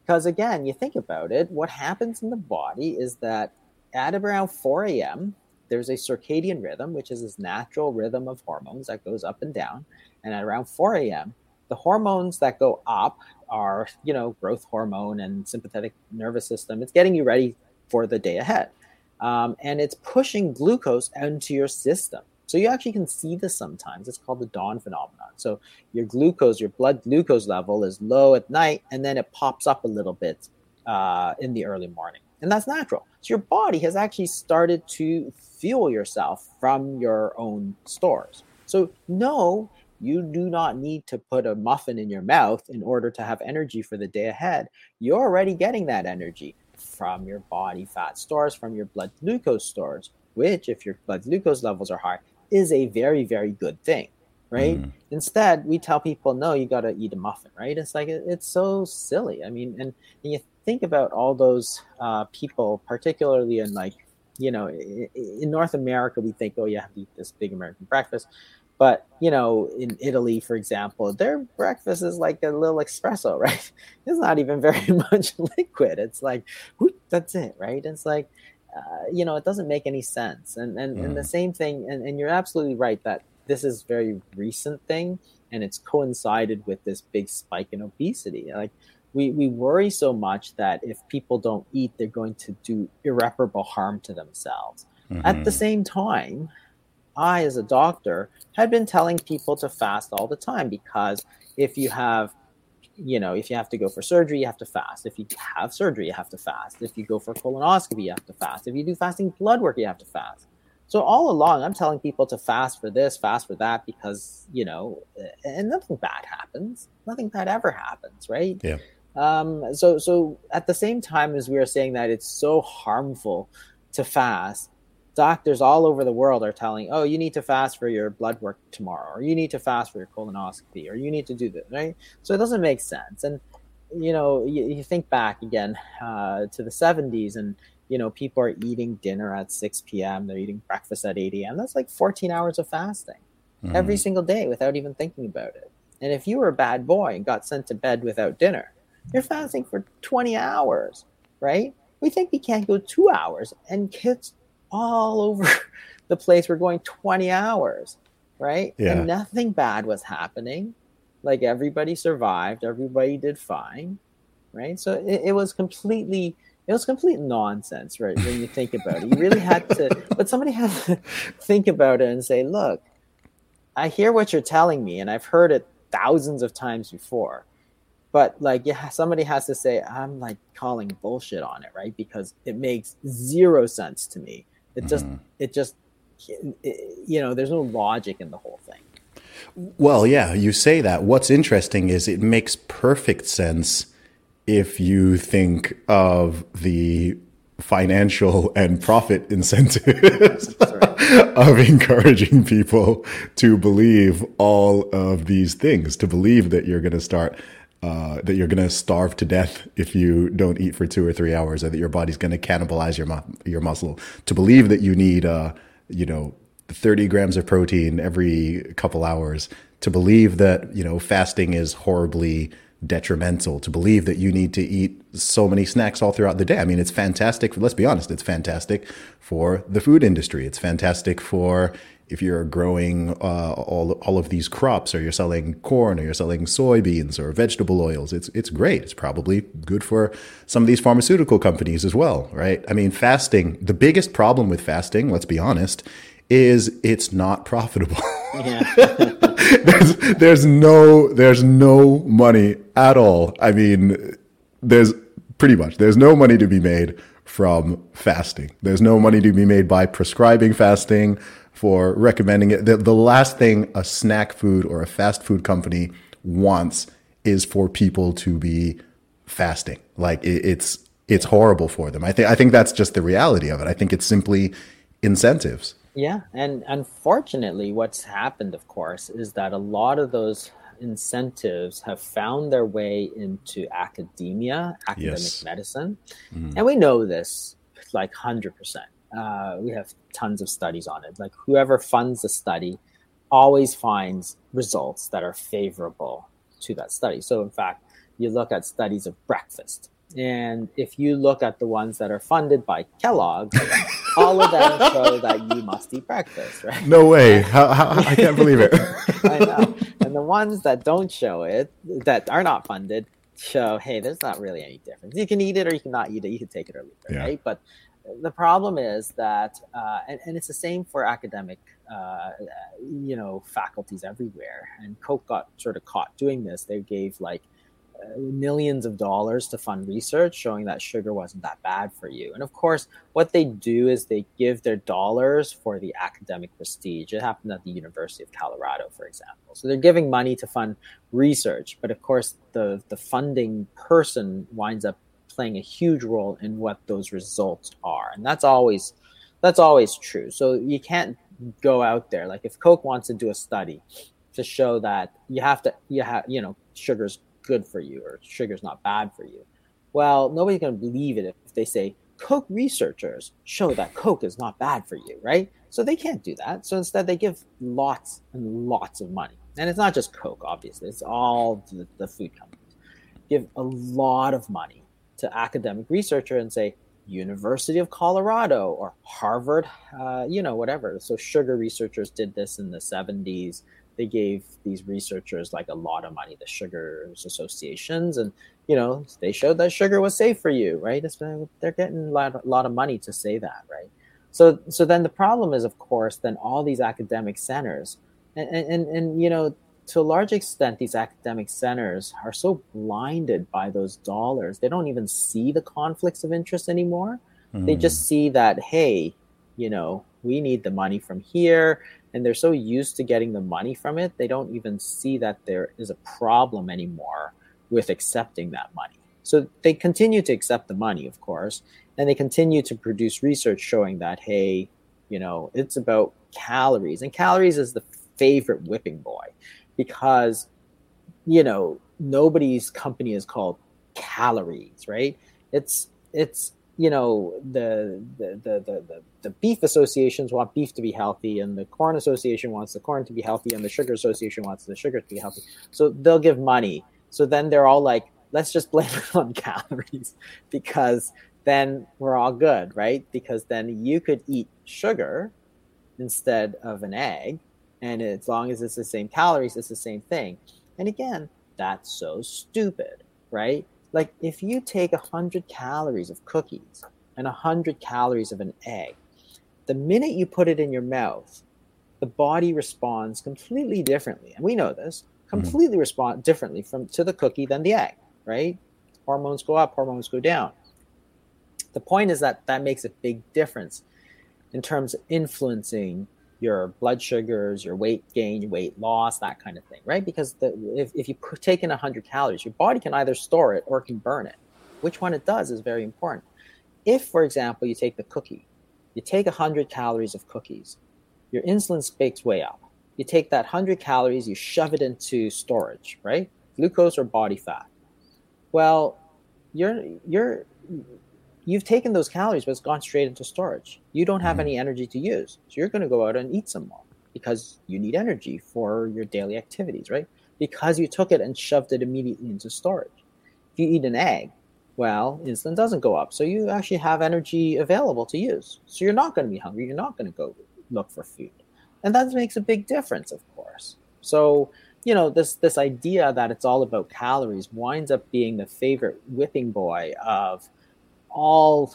because again you think about it what happens in the body is that at around 4 a.m there's a circadian rhythm which is this natural rhythm of hormones that goes up and down and at around 4 a.m the hormones that go up are, you know, growth hormone and sympathetic nervous system. It's getting you ready for the day ahead. Um, and it's pushing glucose into your system. So you actually can see this sometimes. It's called the dawn phenomenon. So your glucose, your blood glucose level is low at night, and then it pops up a little bit uh, in the early morning. And that's natural. So your body has actually started to fuel yourself from your own stores. So no, you do not need to put a muffin in your mouth in order to have energy for the day ahead. You're already getting that energy from your body fat stores, from your blood glucose stores, which, if your blood glucose levels are high, is a very, very good thing, right? Mm. Instead, we tell people, no, you got to eat a muffin, right? It's like, it's so silly. I mean, and, and you think about all those uh, people, particularly in like, you know, in, in North America, we think, oh, you have to eat this big American breakfast. But you know, in Italy, for example, their breakfast is like a little espresso, [LAUGHS] right? It's not even very [LAUGHS] much liquid. It's like, whoop, that's it, right? It's like, uh, you know, it doesn't make any sense. And and, mm. and the mm. same thing, and, and you're absolutely right that this is very recent thing, and it's coincided with this big spike in obesity. Like we we worry so much that if people don't eat, they're going to do irreparable harm to themselves. Mm-hmm. At the mm-hmm. same time, I, as a doctor, had been telling people to fast all the time because if you have, you know, if you have to go for surgery, you have to fast. If you have surgery, you have to fast. If you go for colonoscopy, you have to fast. If you do fasting blood work, you have to fast. So all along, I'm telling people to fast for this, fast for that, because you know, and nothing bad happens. Nothing bad ever happens, right? Yeah. Um, so, so at the same time as we are saying that it's so harmful to fast, doctors all over the world are telling, oh, you need to fast for your blood work tomorrow, or you need to fast for your colonoscopy, or you need to do this, right? So it doesn't make sense. And, you know, you, you think back again uh, to the 70s, and, you know, people are eating dinner at 6 p.m., they're eating breakfast at 8 a.m. That's like 14 hours of fasting mm-hmm. every single day without even thinking about it. And if you were a bad boy and got sent to bed without dinner, you're fasting for 20 hours, right? We think we can't go two hours, and kids all over [LAUGHS] the place. We're going 20 hours, right? Yeah. And nothing bad was happening. Like everybody survived, everybody did fine, right? So it, it was completely it was complete nonsense, right? When you think about it, you really had to, [LAUGHS] but somebody had to think about it and say, look, I hear what you're telling me, and I've heard it thousands of times before. But like, yeah, somebody has to say, I'm like calling bullshit on it, right? Because it makes zero sense to me it just mm-hmm. it just it, you know there's no logic in the whole thing. Well, yeah, you say that. What's interesting is it makes perfect sense if you think of the financial [LAUGHS] and profit incentives [LAUGHS] of encouraging people to believe all of these things, to believe that you're going to start uh, that you're going to starve to death if you don't eat for two or three hours, or that your body's going to cannibalize your mu- your muscle. To believe that you need, uh, you know, 30 grams of protein every couple hours. To believe that you know fasting is horribly detrimental. To believe that you need to eat so many snacks all throughout the day. I mean, it's fantastic. Let's be honest, it's fantastic for the food industry. It's fantastic for if you're growing uh, all all of these crops, or you're selling corn, or you're selling soybeans, or vegetable oils, it's it's great. It's probably good for some of these pharmaceutical companies as well, right? I mean, fasting. The biggest problem with fasting, let's be honest, is it's not profitable. [LAUGHS] there's there's no there's no money at all. I mean, there's pretty much there's no money to be made from fasting. There's no money to be made by prescribing fasting for recommending it. The, the last thing a snack food or a fast food company wants is for people to be fasting. Like it, it's it's horrible for them. I think I think that's just the reality of it. I think it's simply incentives. Yeah, and unfortunately, what's happened, of course, is that a lot of those incentives have found their way into academia, academic yes. medicine, mm-hmm. and we know this like hundred percent. Uh, we have tons of studies on it. Like whoever funds the study always finds results that are favorable to that study. So in fact, you look at studies of breakfast. And if you look at the ones that are funded by Kellogg, [LAUGHS] all of them show that you must eat breakfast, right? No way. How, how, I can't believe it. [LAUGHS] I know. And and the ones that don't show it, that are not funded, show, hey, there's not really any difference. You can eat it or you cannot eat it. You can take it or leave it, yeah. right? But the problem is that, uh, and, and it's the same for academic, uh, you know, faculties everywhere. And Coke got sort of caught doing this. They gave like millions of dollars to fund research showing that sugar wasn't that bad for you. And of course, what they do is they give their dollars for the academic prestige. It happened at the University of Colorado, for example. So they're giving money to fund research, but of course, the, the funding person winds up playing a huge role in what those results are. And that's always that's always true. So you can't go out there like if Coke wants to do a study to show that you have to you have you know sugars good for you or sugar's not bad for you. Well, nobody's going to believe it if they say Coke researchers show that Coke is not bad for you, right? So they can't do that. So instead, they give lots and lots of money. And it's not just Coke, obviously, it's all the, the food companies. Give a lot of money to academic researcher and say, University of Colorado or Harvard, uh, you know, whatever. So sugar researchers did this in the 70s they gave these researchers like a lot of money, the sugars associations, and you know they showed that sugar was safe for you, right? They're getting a lot, a lot of money to say that, right? So, so then the problem is, of course, then all these academic centers, and and, and you know to a large extent, these academic centers are so blinded by those dollars, they don't even see the conflicts of interest anymore. Mm. They just see that, hey, you know, we need the money from here and they're so used to getting the money from it they don't even see that there is a problem anymore with accepting that money so they continue to accept the money of course and they continue to produce research showing that hey you know it's about calories and calories is the favorite whipping boy because you know nobody's company is called calories right? It's it's you know the the, the the the beef associations want beef to be healthy and the corn association wants the corn to be healthy and the sugar association wants the sugar to be healthy. So they'll give money. So then they're all like let's just blame [LAUGHS] it on calories because then we're all good right? Because then you could eat sugar instead of an egg and as long as it's the same calories it's the same thing and again that's so stupid right like if you take 100 calories of cookies and 100 calories of an egg, the minute you put it in your mouth, the body responds completely differently. And we know this, mm-hmm. completely mm-hmm. respond differently from to the cookie than the egg, right? Hormones go up, hormones go down. The point is that that makes a big difference in terms of influencing your blood sugars, your weight gain, weight loss, that kind of thing, right? Because the, if, if you take in 100 calories, your body can either store it or it can burn it. Which one it does is very important. If, for example, you take the cookie, you take 100 calories of cookies, your insulin spikes way up. You take that 100 calories, you shove it into storage, right? Glucose or body fat. Well, you're you're you've taken those calories, but it's gone straight into storage. You don't have mm-hmm. any energy to use. So you're going to go out and eat some more because you need energy for your daily activities, right? Because you took it and shoved it immediately into storage. If you eat an egg, well, insulin doesn't go up. So you actually have energy available to use. So you're not going to be hungry. You're not going to go look for food. And that makes a big difference, of course. So, you know, this this idea that it's all about calories winds up being the favorite whipping boy of all,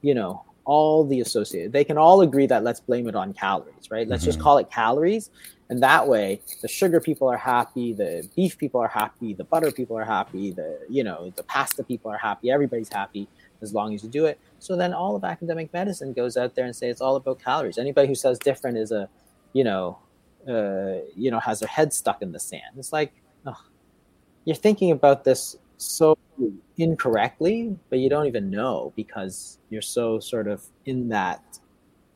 you know, all the associated. They can all agree that let's blame it on calories, right? Let's mm-hmm. just call it calories. And that way, the sugar people are happy, the beef people are happy, the butter people are happy, the you know the pasta people are happy. Everybody's happy as long as you do it. So then all of academic medicine goes out there and say it's all about calories. Anybody who says different is a, you know, uh, you know, has their head stuck in the sand. It's like, oh, you're thinking about this so incorrectly, but you don't even know because you're so sort of in that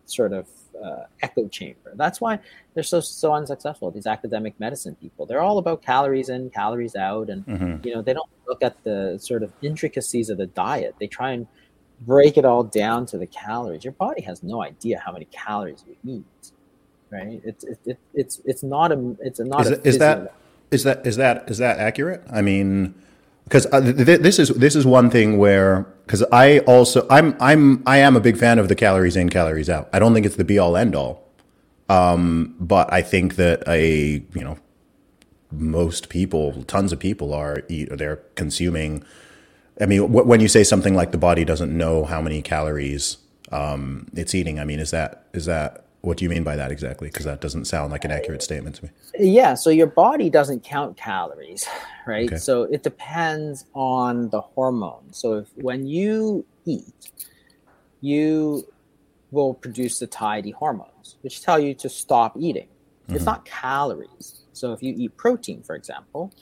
sort of uh, echo chamber. That's why they're so so unsuccessful. These academic medicine people, they're all about calories in, calories out, and mm-hmm. you know they don't look at the sort of intricacies of the diet. They try and break it all down to the calories. Your body has no idea how many calories you eat, right? It's it, it, it's it's not a it's a not is, a is that is that is that is that accurate? I mean because uh, th- this is this is one thing where because I also I'm I'm I am a big fan of the calories in calories out. I don't think it's the be all end all, um, but I think that a you know most people, tons of people are eat, they're consuming. I mean, wh- when you say something like the body doesn't know how many calories um, it's eating, I mean, is that is that what do you mean by that exactly? Because that doesn't sound like an accurate statement to me. Yeah, so your body doesn't count calories, right? Okay. So it depends on the hormone. So if when you eat, you will produce satiety hormones, which tell you to stop eating. It's not calories. So if you eat protein, for example,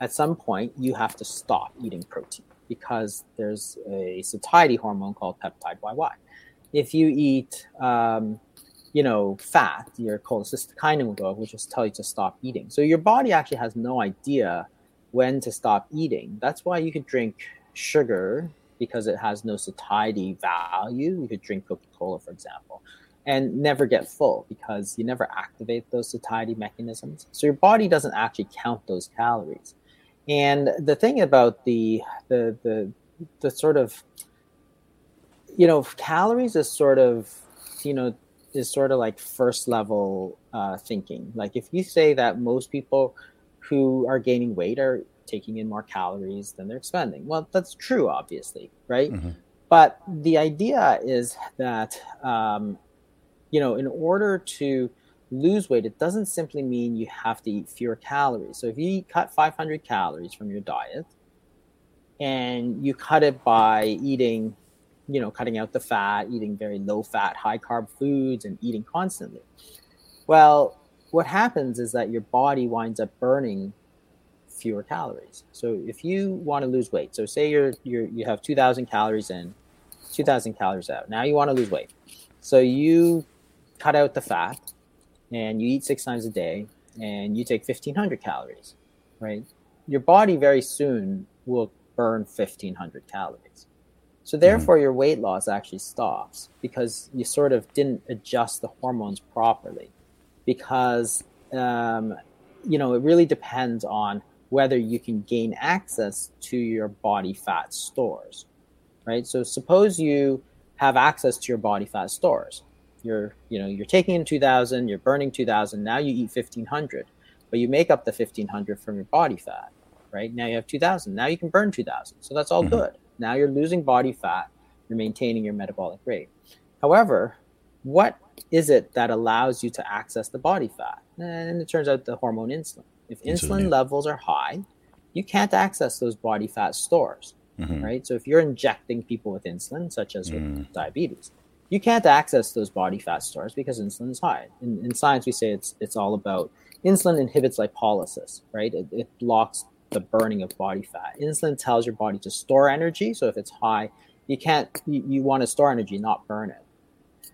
at some point you have to stop eating protein because there's a satiety hormone called peptide YY. If you eat, um, you know, fat, your cholecystokinin will go up, which will tell you to stop eating. So your body actually has no idea when to stop eating. That's why you could drink sugar because it has no satiety value. You could drink Coca Cola, for example, and never get full because you never activate those satiety mechanisms. So your body doesn't actually count those calories. And the thing about the the the the sort of you know calories is sort of you know is sort of like first level uh, thinking. Like if you say that most people who are gaining weight are taking in more calories than they're expending, well, that's true, obviously, right? But the idea is that um, you know, in order to lose weight, it doesn't simply mean you have to eat fewer calories. So if you cut 500 calories from your diet and you cut it by eating, you know, cutting out the fat, eating very low fat, high carb foods, and eating constantly, well, what happens is that your body winds up burning fewer calories. So if you want to lose weight, so say you're, you're you have 2,000 calories in, 2,000 calories out. Now you want to lose weight. So you cut out the fat and you eat six times a day and you take 1500 calories, right? Your body very soon will burn 1500 calories. So therefore your weight loss actually stops because you sort of didn't adjust the hormones properly because um, you know it really depends on whether you can gain access to your body fat stores right? So suppose you have access to your body fat stores. You're you know you're taking in 2000 you're burning 2000 now you eat 1500 but you make up the 1500 from your body fat right? Now you have 2000 now you can burn 2000 so that's all good now you're losing body fat you're maintaining your metabolic rate however what is it that allows you to access the body fat and it turns out the hormone insulin if insulin yeah. levels are high you can't access those body fat stores mm-hmm. right so if you're injecting people with insulin such as with mm. diabetes you can't access those body fat stores because insulin is high. In, in science, we say it's it's all about insulin inhibits lipolysis, right? It, it blocks the burning of body fat. Insulin tells your body to store energy, so if it's high, you can't. You, you want to store energy, not burn it.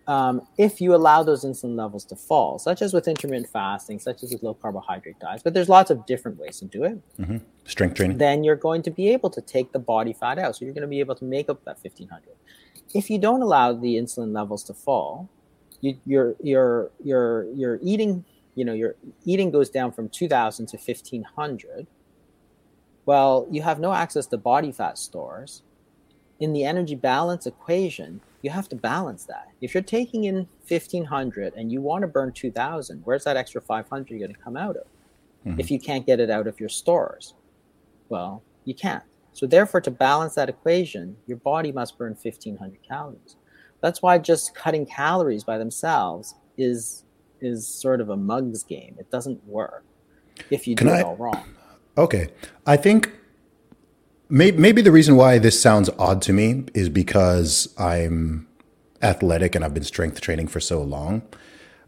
Um, if you allow those insulin levels to fall, such as with intermittent fasting, such as with low carbohydrate diets, but there's lots of different ways to do it Strength training. then you're going to be able to take the body fat out. So you're going to be able to make up that 1500. If you don't allow the insulin levels to fall, you, your your your your eating, you know, your eating goes down from 2000 to 1500. Well, you have no access to body fat stores. In the energy balance equation, you have to balance that. If you're taking in 1500 and you want to burn 2000, where's that extra 500 going to come out of? Mm-hmm. If you can't get it out of your stores, well, you can't. So therefore, to balance that equation, your body must burn 1500 calories. That's why just cutting calories by themselves is is sort of a mugs game. It doesn't work if you do Can it I- all wrong. Okay. I think may, maybe the reason why this sounds odd to me is because I'm athletic and I've been strength training for so long.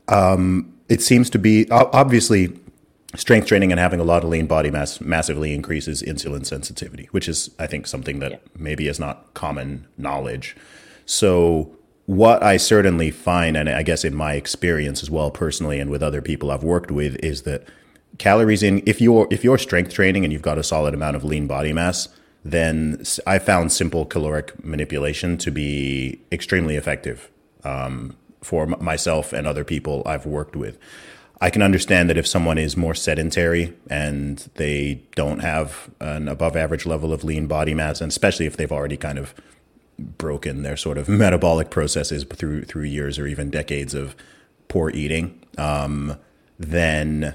Um, it seems to be obviously strength training and having a lot of lean body mass massively increases insulin sensitivity, which is, I think, something that Yeah. maybe is not common knowledge. So, what I certainly find, and I guess in my experience as well, personally, and with other people I've worked with, is that calories in if you're if you're strength training and you've got a solid amount of lean body mass, then i found simple caloric manipulation to be extremely effective um, for m- myself and other people I've worked with. I can understand that if someone is more sedentary and they don't have an above average level of lean body mass, and especially if they've already kind of broken their sort of [LAUGHS] metabolic processes through through years or even decades of poor eating, um, then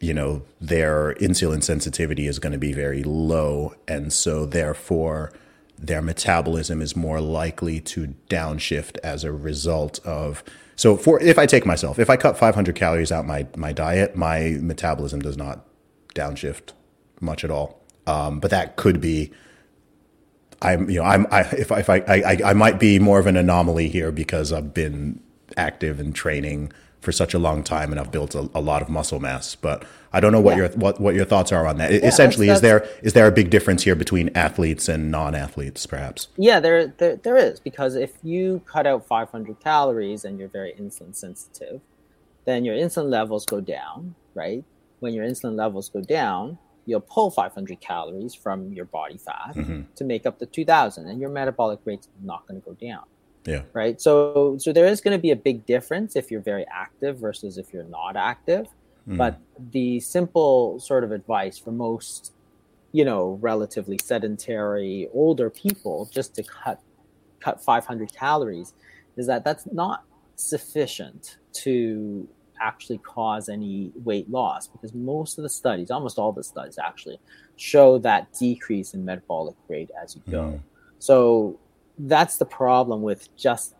you know, their insulin sensitivity is going to be very low. And so, therefore, their metabolism is more likely to downshift as a result of. So, for if I take myself, if I cut 500 calories out my my diet, my metabolism does not downshift much at all. Um, but that could be. I'm, you know, I'm, I, if, if I, I, I might be more of an anomaly here because I've been active and training for such a long time and I've built a, a lot of muscle mass. But I don't know what yeah. your what, what your thoughts are on that. Yeah, Essentially, that's, that's, is there is there a big difference here between athletes and non-athletes, perhaps? Yeah, there, there there is because if you cut out 500 calories and you're very insulin sensitive, then your insulin levels go down, right? When your insulin levels go down, you'll pull 500 calories from your body fat mm-hmm. to make up the 2000 and your metabolic rate's not going to go down yeah. Right. So so there is going to be a big difference if you're very active versus if you're not active. Mm. But the simple sort of advice for most, you know, relatively sedentary older people just to cut cut 500 calories is that that's not sufficient to actually cause any weight loss because most of the studies, almost all the studies actually, show that decrease in metabolic rate as you go. Mm. So that's the problem with just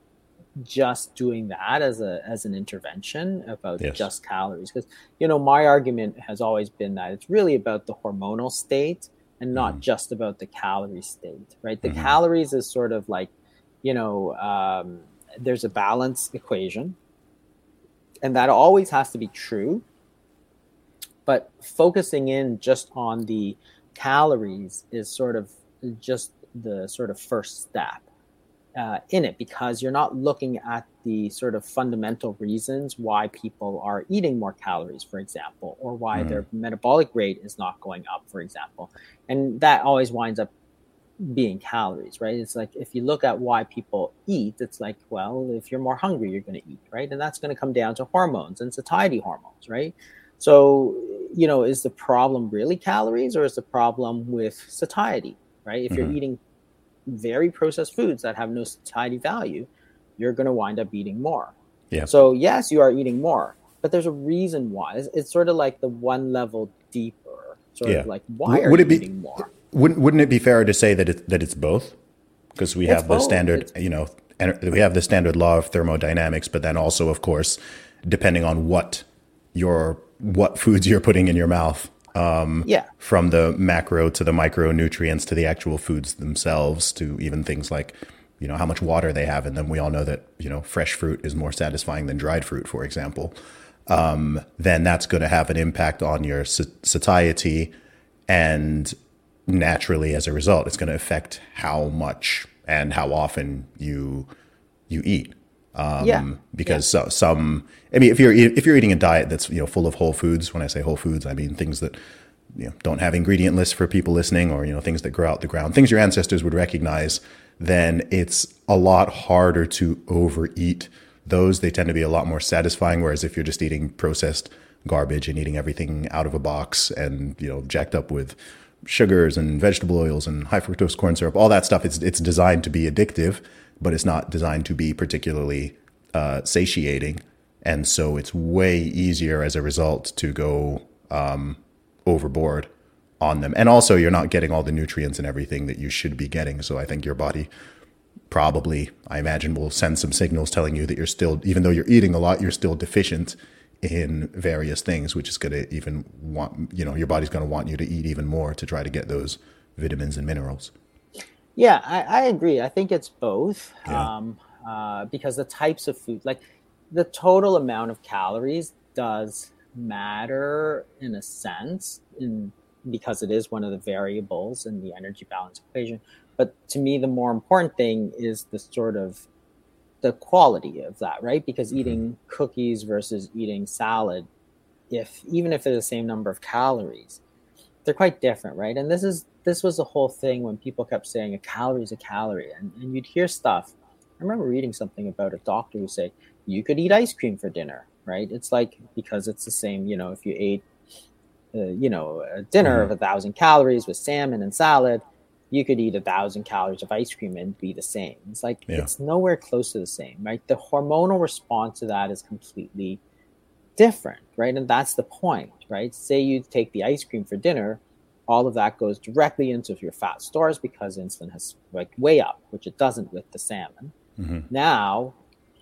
just doing that as a as an intervention about yes. just calories because you know my argument has always been that it's really about the hormonal state and not mm-hmm. just about the calorie state right the mm-hmm. calories is sort of like you know um, there's a balance equation and that always has to be true but focusing in just on the calories is sort of just the sort of first step uh, in it because you're not looking at the sort of fundamental reasons why people are eating more calories, for example, or why mm. their metabolic rate is not going up, for example. And that always winds up being calories, right? It's like if you look at why people eat, it's like, well, if you're more hungry, you're going to eat, right? And that's going to come down to hormones and satiety hormones, right? So, you know, is the problem really calories or is the problem with satiety, right? If mm-hmm. you're eating very processed foods that have no satiety value, you're going to wind up eating more. Yeah. So yes, you are eating more, but there's a reason why. It's, it's sort of like the one level deeper. Sort yeah. of like why are Would you be, eating more? Wouldn't Wouldn't it be fairer to say that it, that it's both? Because we have it's the both. standard, it's, you know, we have the standard law of thermodynamics, but then also, of course, depending on what your what foods you're putting in your mouth um, yeah. From the macro to the micronutrients to the actual foods themselves to even things like, you know, how much water they have in them. We all know that, you know, fresh fruit is more satisfying than dried fruit, for example. Um, then that's going to have an impact on your satiety. And naturally, as a result, it's going to affect how much and how often you you eat. Um, yeah. Because yeah. So, some, I mean, if you're if you're eating a diet that's you know full of whole foods, when I say whole foods, I mean things that you know don't have ingredient lists for people listening, or you know things that grow out the ground, things your ancestors would recognize. Then it's a lot harder to overeat those. They tend to be a lot more satisfying. Whereas if you're just eating processed garbage and eating everything out of a box and you know jacked up with sugars and vegetable oils and high fructose corn syrup, all that stuff, it's it's designed to be addictive but it's not designed to be particularly uh, satiating. And so it's way easier as a result to go um, overboard on them. And also, you're not getting all the nutrients and everything that you should be getting. So I think your body probably, I imagine, will send some signals telling you that you're still, even though you're eating a lot, you're still deficient in various things, which is going to even want, you know, your body's going to want you to eat even more to try to get those vitamins and minerals. Yeah, I, I agree. I think it's both. Yeah. Um, uh, because the types of food, like the total amount of calories, does matter in a sense, in because it is one of the variables in the energy balance equation. But to me, the more important thing is the sort of the quality of that, right? Because mm-hmm. eating cookies versus eating salad, if even if they're the same number of calories, they're quite different, right? And this is this was the whole thing when people kept saying a calorie is a calorie, and, and you'd hear stuff. I remember reading something about a doctor who said you could eat ice cream for dinner, right? It's like because it's the same, you know, if you ate, uh, you know, a dinner mm-hmm. of a thousand calories with salmon and salad, you could eat a thousand calories of ice cream and be the same. It's like yeah. it's nowhere close to the same, right? The hormonal response to that is completely different, right? And that's the point, right? Say you take the ice cream for dinner, all of that goes directly into your fat stores because insulin has like way up, which it doesn't with the salmon. Mm-hmm. Now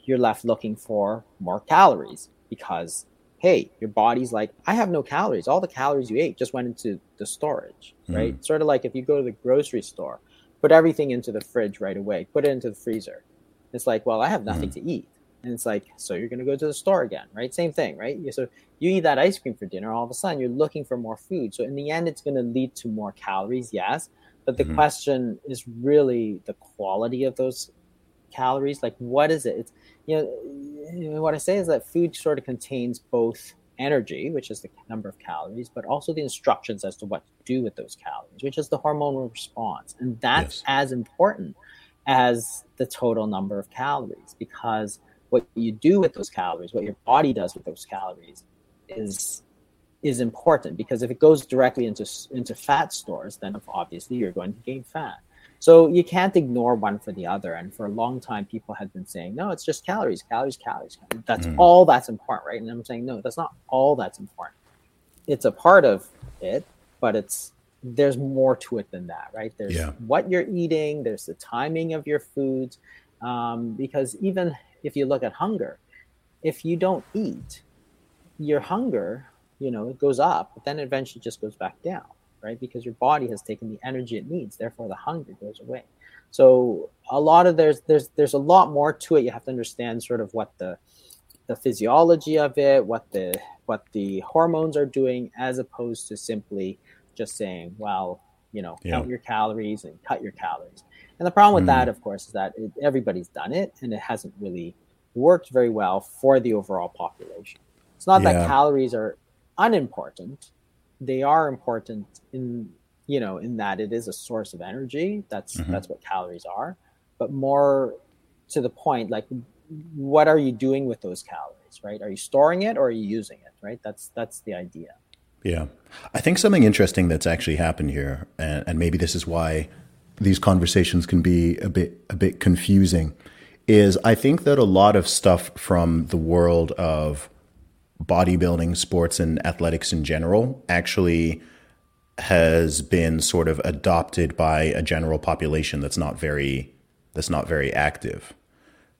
you're left looking for more calories because hey, your body's like, I have no calories. All the calories you ate just went into the storage, mm-hmm. right? Sort of like if you go to the grocery store, put everything into the fridge right away, put it into the freezer. It's like, well, I have nothing mm-hmm. to eat. And it's like, so you're going to go to the store again, right? Same thing, right? So you eat that ice cream for dinner, all of a sudden you're looking for more food. So in the end, it's going to lead to more calories, yes. But the mm-hmm. question is really the quality of those calories. Like, what is it? It's, you know, what I say is that food sort of contains both energy, which is the number of calories, but also the instructions as to what to do with those calories, which is the hormonal response. And that's yes. as important as the total number of calories because what you do with those calories, what your body does with those calories is is important because if it goes directly into into fat stores, then obviously you're going to gain fat. So you can't ignore one for the other. And for a long time, people had been saying, no, it's just calories, calories, calories. That's mm. all that's important, right? And I'm saying, no, that's not all that's important. It's a part of it, but it's there's more to it than that, right? There's yeah. what you're eating, there's the timing of your foods. Um, because even if you look at hunger, if you don't eat, your hunger, you know, it goes up, but then eventually just goes back down right? Because your body has taken the energy it needs, therefore the hunger goes away. So a lot of there's there's there's a lot more to it. You have to understand sort of what the the physiology of it, what the what the hormones are doing, as opposed to simply just saying, well, you know, yeah. count your calories and cut your calories. And the problem with mm. that, of course, is that it, everybody's done it and it hasn't really worked very well for the overall population. It's not yeah. that calories are unimportant they are important in you know in that it is a source of energy that's mm-hmm. that's what calories are but more to the point like what are you doing with those calories right are you storing it or are you using it right that's that's the idea yeah i think something interesting that's actually happened here and, and maybe this is why these conversations can be a bit a bit confusing is i think that a lot of stuff from the world of bodybuilding, sports, and athletics in general actually has been sort of adopted by a general population that's not very that's not very active.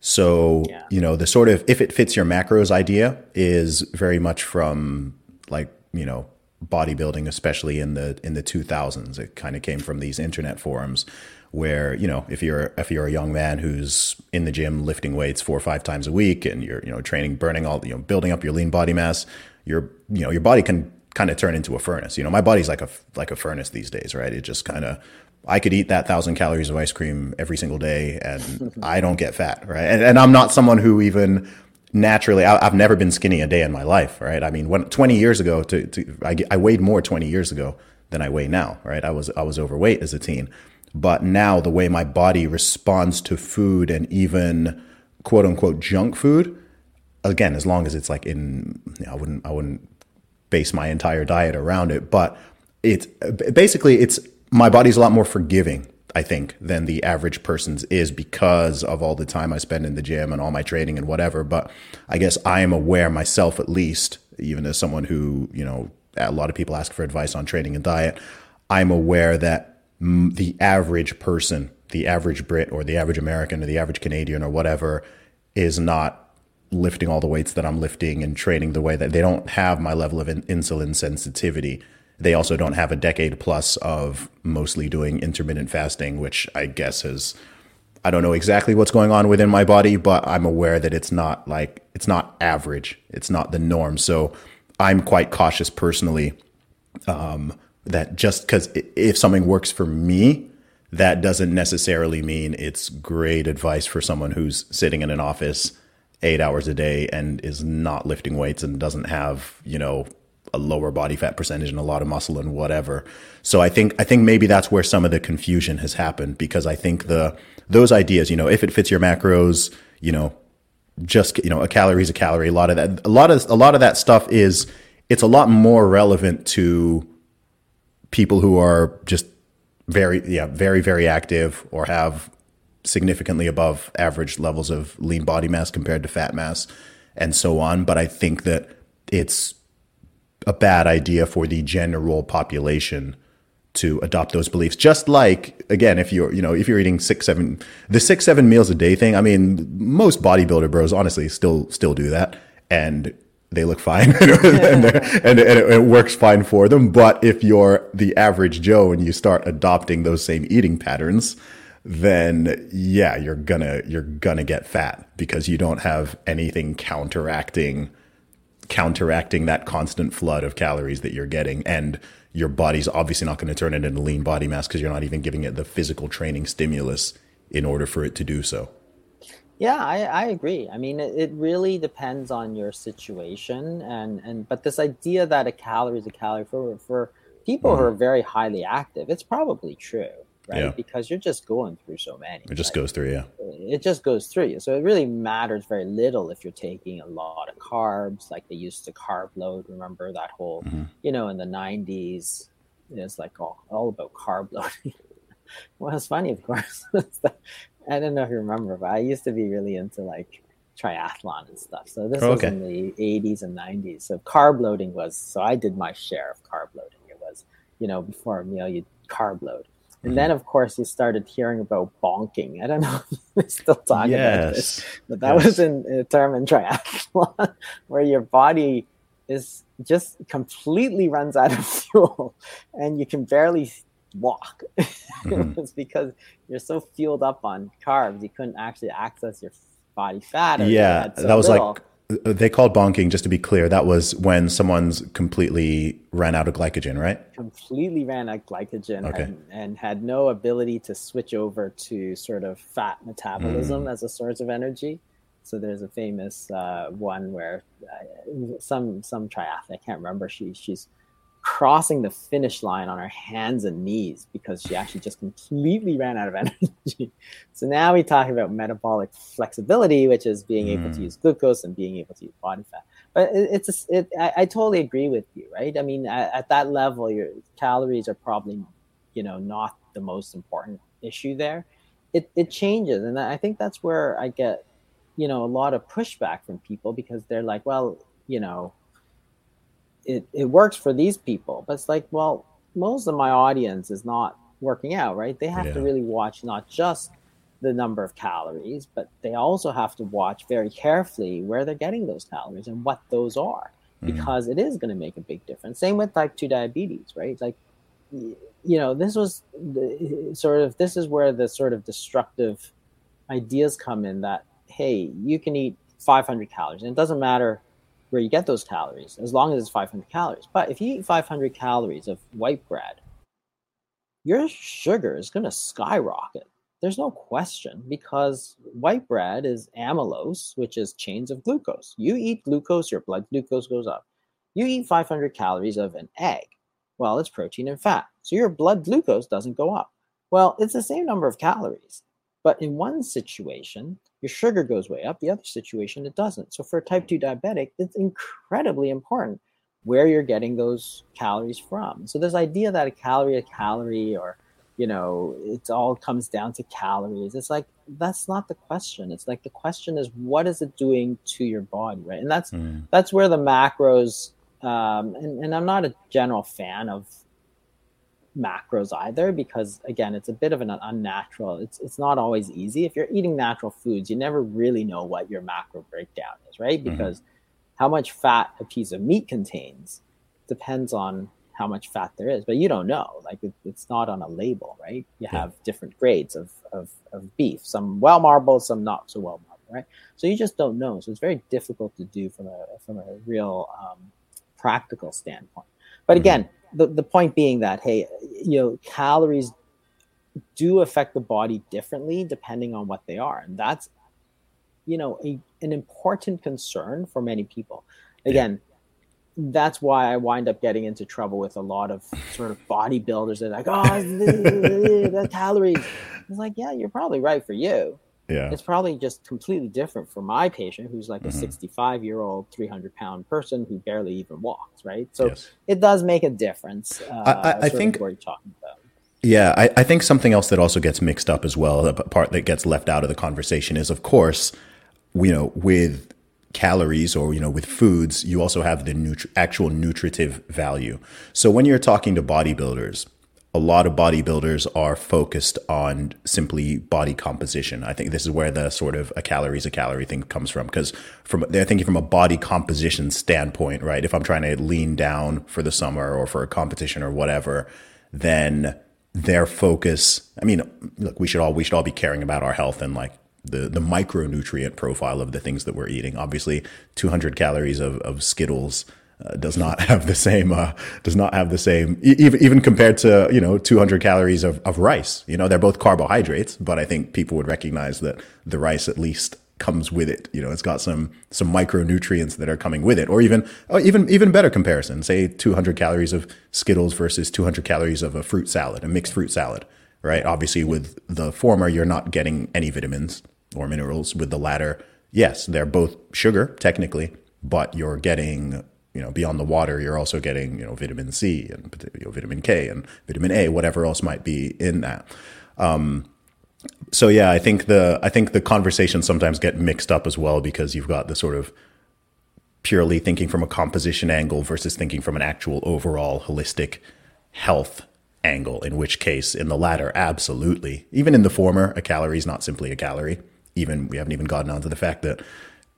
So, yeah. you know, the sort of if it fits your macros idea is very much from like, you know, bodybuilding especially in the in the 2000s. It kind of came from these internet forums where you know if you're if you're a young man who's in the gym lifting weights four or five times a week and you're you know training burning all you know building up your lean body mass your you know your body can kind of turn into a furnace you know my body's like a like a furnace these days right it just kind of I could eat that thousand calories of ice cream every single day and [LAUGHS] I don't get fat right and, and I'm not someone who even naturally I, have never been skinny a day in my life right? I mean when 20 years ago to, to I, I weighed more 20 years ago than I weigh now right? I was I was overweight as a teen. But now the way my body responds to food and even quote unquote junk food, again, as long as it's like in, you know, I wouldn't, I wouldn't base my entire diet around it, but it's basically it's my body's a lot more forgiving I think, than the average person's is because of all the time I spend in the gym and all my training and whatever. But I guess I am aware myself, at least, even as someone who, you know, a lot of people ask for advice on training and diet. I'm aware that the average person, the average Brit or the average American or the average Canadian or whatever is not lifting all the weights that I'm lifting and training the way that they don't have my level of in- insulin sensitivity. They also don't have a decade plus of mostly doing intermittent fasting, which I guess is I don't know exactly what's going on within my body, but I'm aware that it's not like it's not average. It's not the norm. So I'm quite cautious personally um, that just because if something works for me, that doesn't necessarily mean it's great advice for someone who's sitting in an office eight hours a day and is not lifting weights and doesn't have, you know, a lower body fat percentage and a lot of muscle and whatever. So I think I think maybe that's where some of the confusion has happened because I think the those ideas, you know, if it fits your macros, you know, just you know, a calorie is a calorie. A lot of that, a lot of a lot of that stuff is it's a lot more relevant to people who are just very yeah very very active or have significantly above average levels of lean body mass compared to fat mass and so on but i think that it's a bad idea for the general population to adopt those beliefs. Just like again, if you're you know if you're eating six seven the six seven meals a day thing. I mean, most bodybuilder bros honestly still still do that, and they look fine [LAUGHS] and, and, and, it works fine for them. But if you're the average Joe and you start adopting those same eating patterns, then yeah, you're gonna you're gonna get fat because you don't have anything counteracting counteracting that constant flood of calories that you're getting and your body's obviously not going to turn it into lean body mass because you're not even giving it the physical training stimulus in order for it to do so. Yeah, I, I agree. I mean, it, it really depends on your situation, and and but this idea that a calorie is a calorie for for people mm-hmm. who are very highly active, it's probably true right? Yeah. Because you're just going through so many. It just right? goes through, yeah. It just goes through you. So it really matters very little if you're taking a lot of carbs, like they used to carb load. Remember that whole, mm-hmm. you know, in the 90s, it's like all, all about carb [LAUGHS] loading. well, it's funny, of course. [LAUGHS] I don't know if you remember, but I used to be really into like triathlon and stuff. So this oh, okay. was in the 80s and 90s. So carb loading was, so I did my share of carb loading. It was, you know, before a meal, you carb load. And then, of course, you started hearing about bonking. I don't know [LAUGHS] if we still talk yes. about this, but that yes. was in a term in triathlon [LAUGHS] where your body is just completely runs out of [LAUGHS] fuel and you can barely walk. Mm-hmm. it's because you're so fueled up on carbs, you couldn't actually access your body fat. yeah, so that was little. like they called bonking, just to be clear, that was when someone's completely ran out of glycogen, right? Completely ran out of glycogen okay. and, and, had no ability to switch over to sort of fat metabolism mm. as a source of energy. So there's a famous uh, one where uh, some some triathlete, I can't remember, she she's crossing the finish line on her hands and knees because she actually just completely ran out of [LAUGHS] energy. so now we talk about metabolic flexibility, which is being mm. able to mm. use glucose and being able to use body fat. But it, it's a, it, I, I, totally agree with you, right? I mean, at, at, that level, your calories are probably, you know, not the most important issue there. It it changes, and I think that's where I get, you know, a lot of pushback from people because they're like, well, you know, it, it works for these people but it's like well most of my audience is not working out right they have yeah. to really watch not just the number of calories but they also have to watch very carefully where they're getting those calories and what those are mm-hmm. because it is going to make a big difference same with type 2 diabetes right like you know this was the, sort of this is where the sort of destructive ideas come in that hey you can eat 500 calories and it doesn't matter where you get those calories, as long as it's 500 calories. But if you eat 500 calories of white bread, your sugar is going to skyrocket. There's no question because white bread is amylose, which is chains of glucose. You eat glucose, your blood glucose goes up. You eat 500 calories of an egg. Well, it's protein and fat. So your blood glucose doesn't go up. Well, it's the same number of calories. But in one situation, your sugar goes way up. The other situation, it doesn't. So for a type 2 diabetic, it's incredibly important where you're getting those calories from. So this idea that a calorie a calorie or you know it all comes down to calories it's like that's not the question it's like the question is what is it doing to your body right and that's mm. that's where the macros um, and, and i'm not a general fan of macros either because again it's a bit of an unnatural it's it's not always easy if you're eating natural foods you never really know what your macro breakdown is right mm-hmm. because mm-hmm. how much fat a piece of meat contains depends on how much fat there is but you don't know like it, it's not on a label right you yeah. have different grades of, of, of beef some well marbled some not so well marbled right so you just don't know so it's very difficult to do from a from a real um, practical standpoint but mm-hmm. The, the point being that hey you know calories do affect the body differently depending on what they are and that's you know a, an important concern for many people. Again yeah. that's why i wind up getting into trouble with a lot of sort of bodybuilders. That are like oh the, [LAUGHS] the calories. It's like yeah you're probably right for you yeah. It's probably just completely different for my patient who's like mm-hmm. a 65 year old, 300 pound person who barely even walks, right? So yes. it does make a difference. Uh, I, I, think what you're talking about. Yeah, I, I think something else that also gets mixed up as well, the part that gets left out of the conversation is, of course, you know, with calories or you know with foods you also have the nutri- actual nutritive value so when you're talking to bodybuilders a lot of bodybuilders are focused on simply body composition i think this is where the sort of a calorie is a calorie thing comes from because from they're thinking from a body composition standpoint right if i'm trying to lean down for the summer or for a competition or whatever then their focus i mean look we should all we should all be caring about our health and like the the micronutrient profile of the things that we're eating. Obviously, 200 calories of, of Skittles uh, does not [LAUGHS] have the same uh, does not have the same even even compared to you know 200 calories of, of rice. You know, they're both carbohydrates, but I think people would recognize that the rice at least comes with it. You know, it's got some some micronutrients that are coming with it, or even or even even better comparison. Say 200 calories of Skittles versus 200 calories of a fruit salad, a mixed fruit salad right? Obviously, with the former, you're not getting any vitamins or minerals. With the latter, yes, they're both sugar technically, but you're getting you know beyond the water, you're also getting you know vitamin C and you know, vitamin K and vitamin A, whatever else might be in that. Um, so yeah, I think the I think the conversations sometimes get mixed up as well because you've got the sort of purely thinking from a composition angle versus thinking from an actual overall holistic health angle, in which case, in the latter, absolutely. Even in the former, a calorie is not simply a calorie. Even we haven't even gotten onto the fact that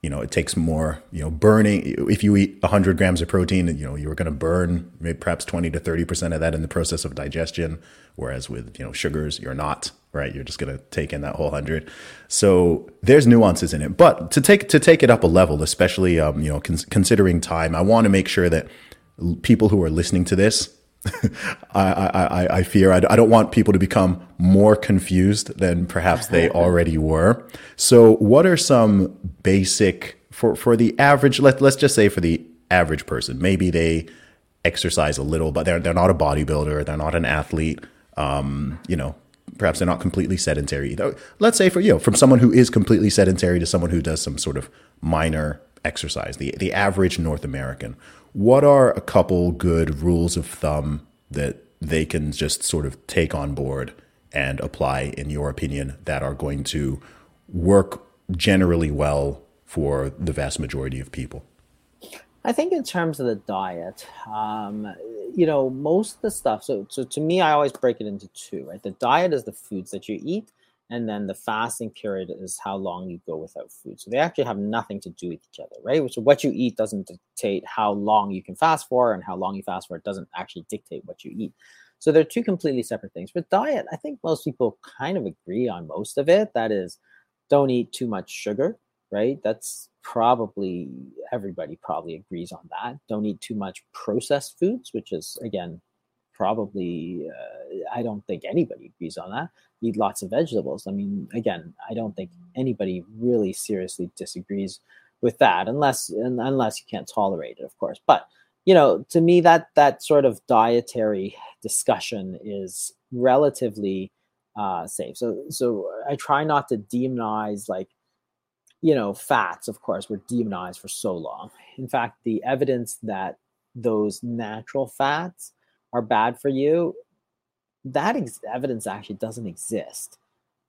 you know it takes more you know burning. If you eat 100 grams of protein you know you're going to burn maybe perhaps 20 to 30 percent of that in the process of digestion. Whereas with you know sugars you're not right? You're just going to take in that whole 100 so there's nuances in it. But to take to take it up a level especially um, you know cons- considering time i want to make sure that people who are listening to this [LAUGHS] I, I, I fear I, I don't want people to become more confused than perhaps they [LAUGHS] already were. So, what are some basic for for the average? Let let's just say for the average person, maybe they exercise a little, but they're they're not a bodybuilder, they're not an athlete. Um, you know, perhaps they're not completely sedentary. Let's say for you know, from someone who is completely sedentary to someone who does some sort of minor exercise, the the average North American what are a couple good rules of thumb that they can just sort of take on board and apply, in your opinion, that are going to work generally well for the vast majority of people? I think in terms of the diet, um, you know, most of the stuff. So, so to me, I always break it into two. Right, the diet is the foods that you eat, and then the fasting period is how long you go without food. So they actually have nothing to do with each other, right? So what you eat doesn't dictate how long you can fast for, and how long you fast for doesn't actually dictate what you eat. So they're two completely separate things. With diet, I think most people kind of agree on most of it. That is, don't eat too much sugar, right? That's probably everybody probably agrees on that. Don't eat too much processed foods, which is again probably uh, I don't think anybody agrees on that. Eat lots of vegetables. I mean, again, I don't think anybody really seriously disagrees with that, unless unless you can't tolerate it, of course. But you know, to me, that that sort of dietary discussion is relatively uh, safe. So so I try not to demonize like you know fats. Of course, were demonized for so long. In fact, the evidence that those natural fats are bad for you, that ex- evidence actually doesn't exist,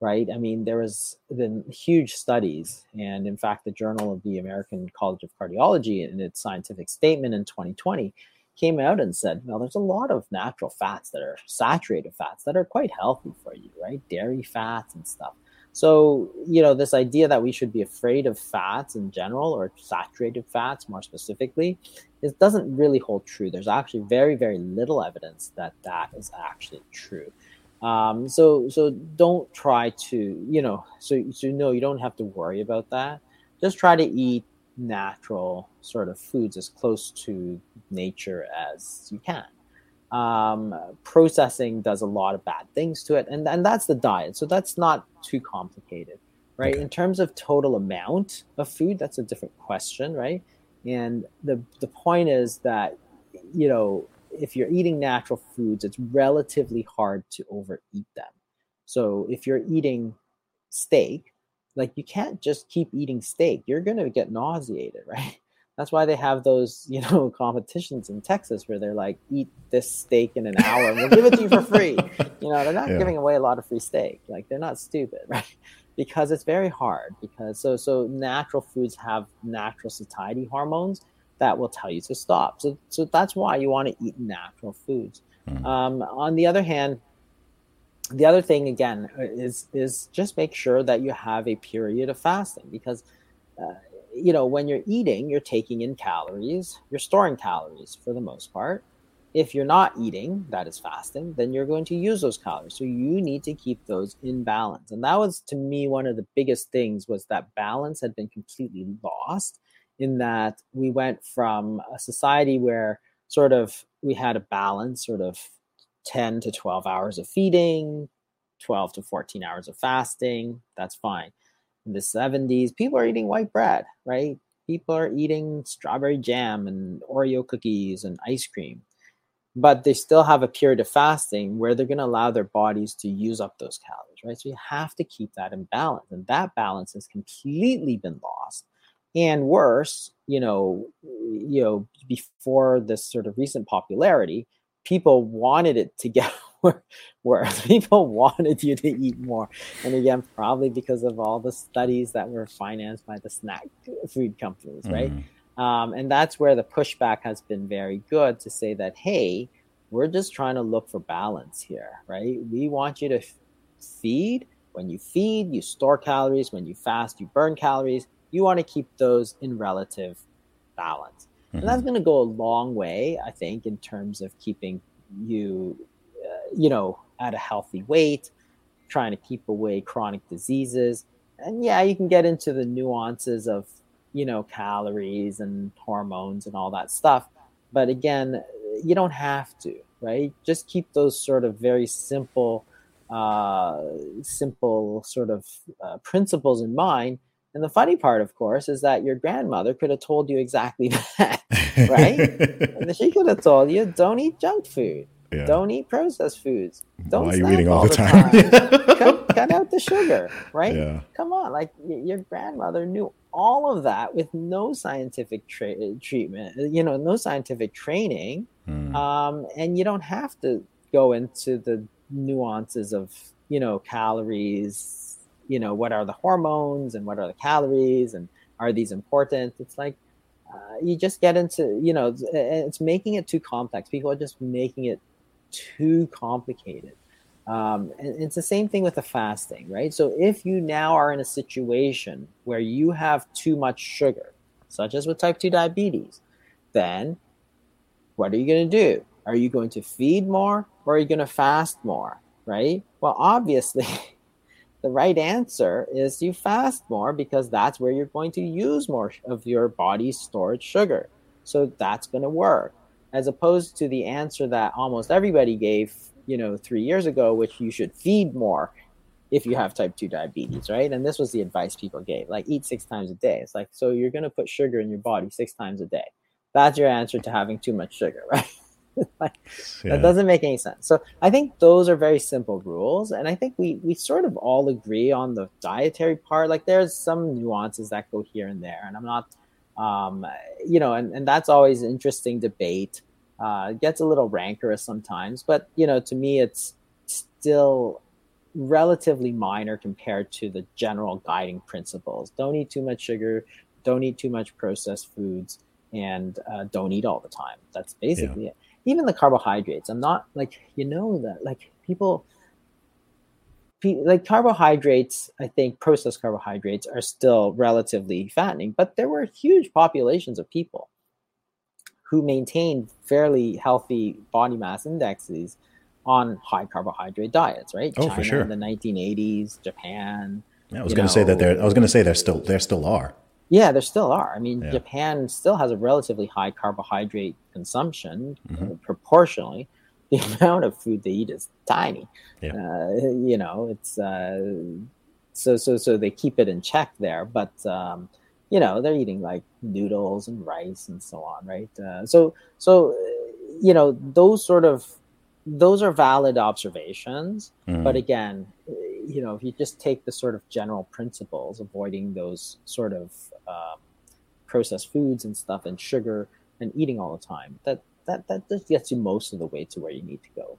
right? I mean, there has been huge studies, and in fact, the Journal of the American College of Cardiology, in its scientific statement in 2020, came out and said, well, there's a lot of natural fats that are saturated fats that are quite healthy for you, right? Dairy fats and stuff. So, you know, this idea that we should be afraid of fats in general or saturated fats more specifically, it doesn't really hold true. There's actually very, very little evidence that that is actually true. Um, so, so don't try to, you know, so, so no, you don't have to worry about that. Just try to eat natural sort of foods as close to nature as you can um, processing does a lot of bad things to it and, and that's the diet so that's not too complicated right? Okay. in terms of total amount of food that's a different question right? And the the point is that you know if you're eating natural foods it's relatively hard to overeat them. So if you're eating steak like you can't just keep eating steak. You're going to get nauseated [LAUGHS] right That's why they have those, you know, [LAUGHS] competitions in Texas where they're like, eat this steak in an hour and we'll give it to you for free. [LAUGHS] You know, they're not yeah. giving away a lot of free steak. Like they're not stupid, [LAUGHS] right? Because it's very hard. Because so so natural foods have natural satiety hormones that will tell you to stop. So so that's why you want to eat natural foods. Mm. Um, on the other hand, the other thing again is is just make sure that you have a period of fasting because uh, you know when you're eating you're taking in calories you're storing calories for the most part if you're not eating that is fasting then you're going to use those calories so you need to keep those in balance and that was to me one of the biggest things was that balance had been completely lost in that we went from a society where sort of we had a balance sort of 10 to 12 hours of feeding, 12 to 14 hours of fasting. That's fine. In the 70s, people are eating white bread, right? People are eating strawberry jam and Oreo cookies and ice cream. But they still have a period of fasting where they're going to allow their bodies to use up those calories, right? So you have to keep that in balance. And that balance has completely been lost. And worse, you know, you know, before this sort of recent popularity, people wanted it to get [LAUGHS] [LAUGHS] worse. [LAUGHS] People wanted you to eat more. And again, probably because of all the studies that were financed by the snack food companies, right? Mm-hmm. Um, and that's where the pushback has been very good to say that, hey, we're just trying to look for balance here, right? We want you to f- feed. When you feed, you store calories. When you fast, you burn calories. You want to keep those in relative balance. Mm-hmm. And that's going to go a long way, I think, in terms of keeping you, you know, at a healthy weight, trying to keep away chronic diseases. And yeah, you can get into the nuances of, you know, calories and hormones and all that stuff. But again, you don't have to, right? Just keep those sort of very simple, uh, simple sort of uh, principles in mind and the funny part, of course, is that your grandmother could have told you exactly [LAUGHS] that, right? [LAUGHS] she could have told you, don't eat junk food. Yeah. Don't eat processed foods. Don't Why are you eating all, all the time? time. [LAUGHS] cut, cut, out the sugar, right? Yeah. Come on, like your grandmother knew all of that with no scientific tra- treatment, you know, no scientific training, mm. um, and you don't have to go into the nuances of you know calories you know what are the hormones and what are the calories and are these important it's like uh, you just get into you know it's, it's, making it too complex people are just making it too complicated um, and it's the same thing with the fasting right so if you now are in a situation where you have too much sugar such as with type 2 diabetes then what are you going to do are you going to feed more or are you going to fast more right well obviously [LAUGHS] the right answer is you fast more because that's where you're going to use more of your body's stored sugar. So that's going to work. As opposed to the answer that almost everybody gave, you know, three years ago, which you should feed more if you have type 2 diabetes, right? And this was the advice people gave like, eat six times a day. It's like, so you're going to put sugar in your body six times a day. That's your answer to having too much sugar, [LAUGHS] right? like, yeah. That doesn't make any sense. So I think those are very simple rules, and I think we we sort of all agree on the dietary part. Like there's some nuances that go here and there, and I'm not, um, you know, and and that's always interesting debate. Uh, it gets a little rancorous sometimes, but you know, to me, it's still relatively minor compared to the general guiding principles. Don't eat too much sugar. Don't eat too much processed foods and uh, don't eat all the time. That's basically yeah. it even the carbohydrates i'm not like you know that like people like carbohydrates i think processed carbohydrates are still relatively fattening but there were huge populations of people who maintained fairly healthy body mass indexes on high carbohydrate diets right oh China for sure in the 1980s japan yeah, i was going to say that there i was going to say there still there still are yeah, there still are. I mean, yeah. Japan still has a relatively high carbohydrate consumption mm-hmm. proportionally. The [LAUGHS] amount of food they eat is tiny. Yeah. Uh, you know, it's uh, so so so they keep it in check there, but um, you know they're eating like noodles and rice and so on, right? Uh, so so you know those sort of those are valid observations, mm-hmm. but again, you know, if you just take the sort of general principles, avoiding those sort of um, processed foods and stuff and sugar and eating all the time. That that that just gets you most of the way to where you need to go.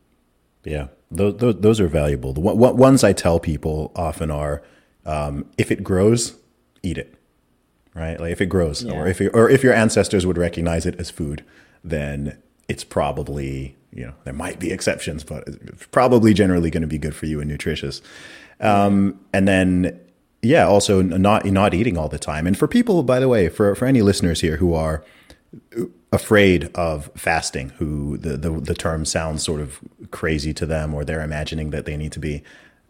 Yeah, those those, those are valuable. The one, ones I tell people often are, um, if it grows, eat it. Right, like if it grows, yeah. or if or if your ancestors would recognize it as food, then it's probably you know there might be exceptions, but it's probably generally going to be good for you and nutritious. Um, and then yeah, also not not eating all the time. And for people, by the way, for for any listeners here who are afraid of fasting, who the, the, the term sounds sort of crazy to them, or they're imagining that they need to be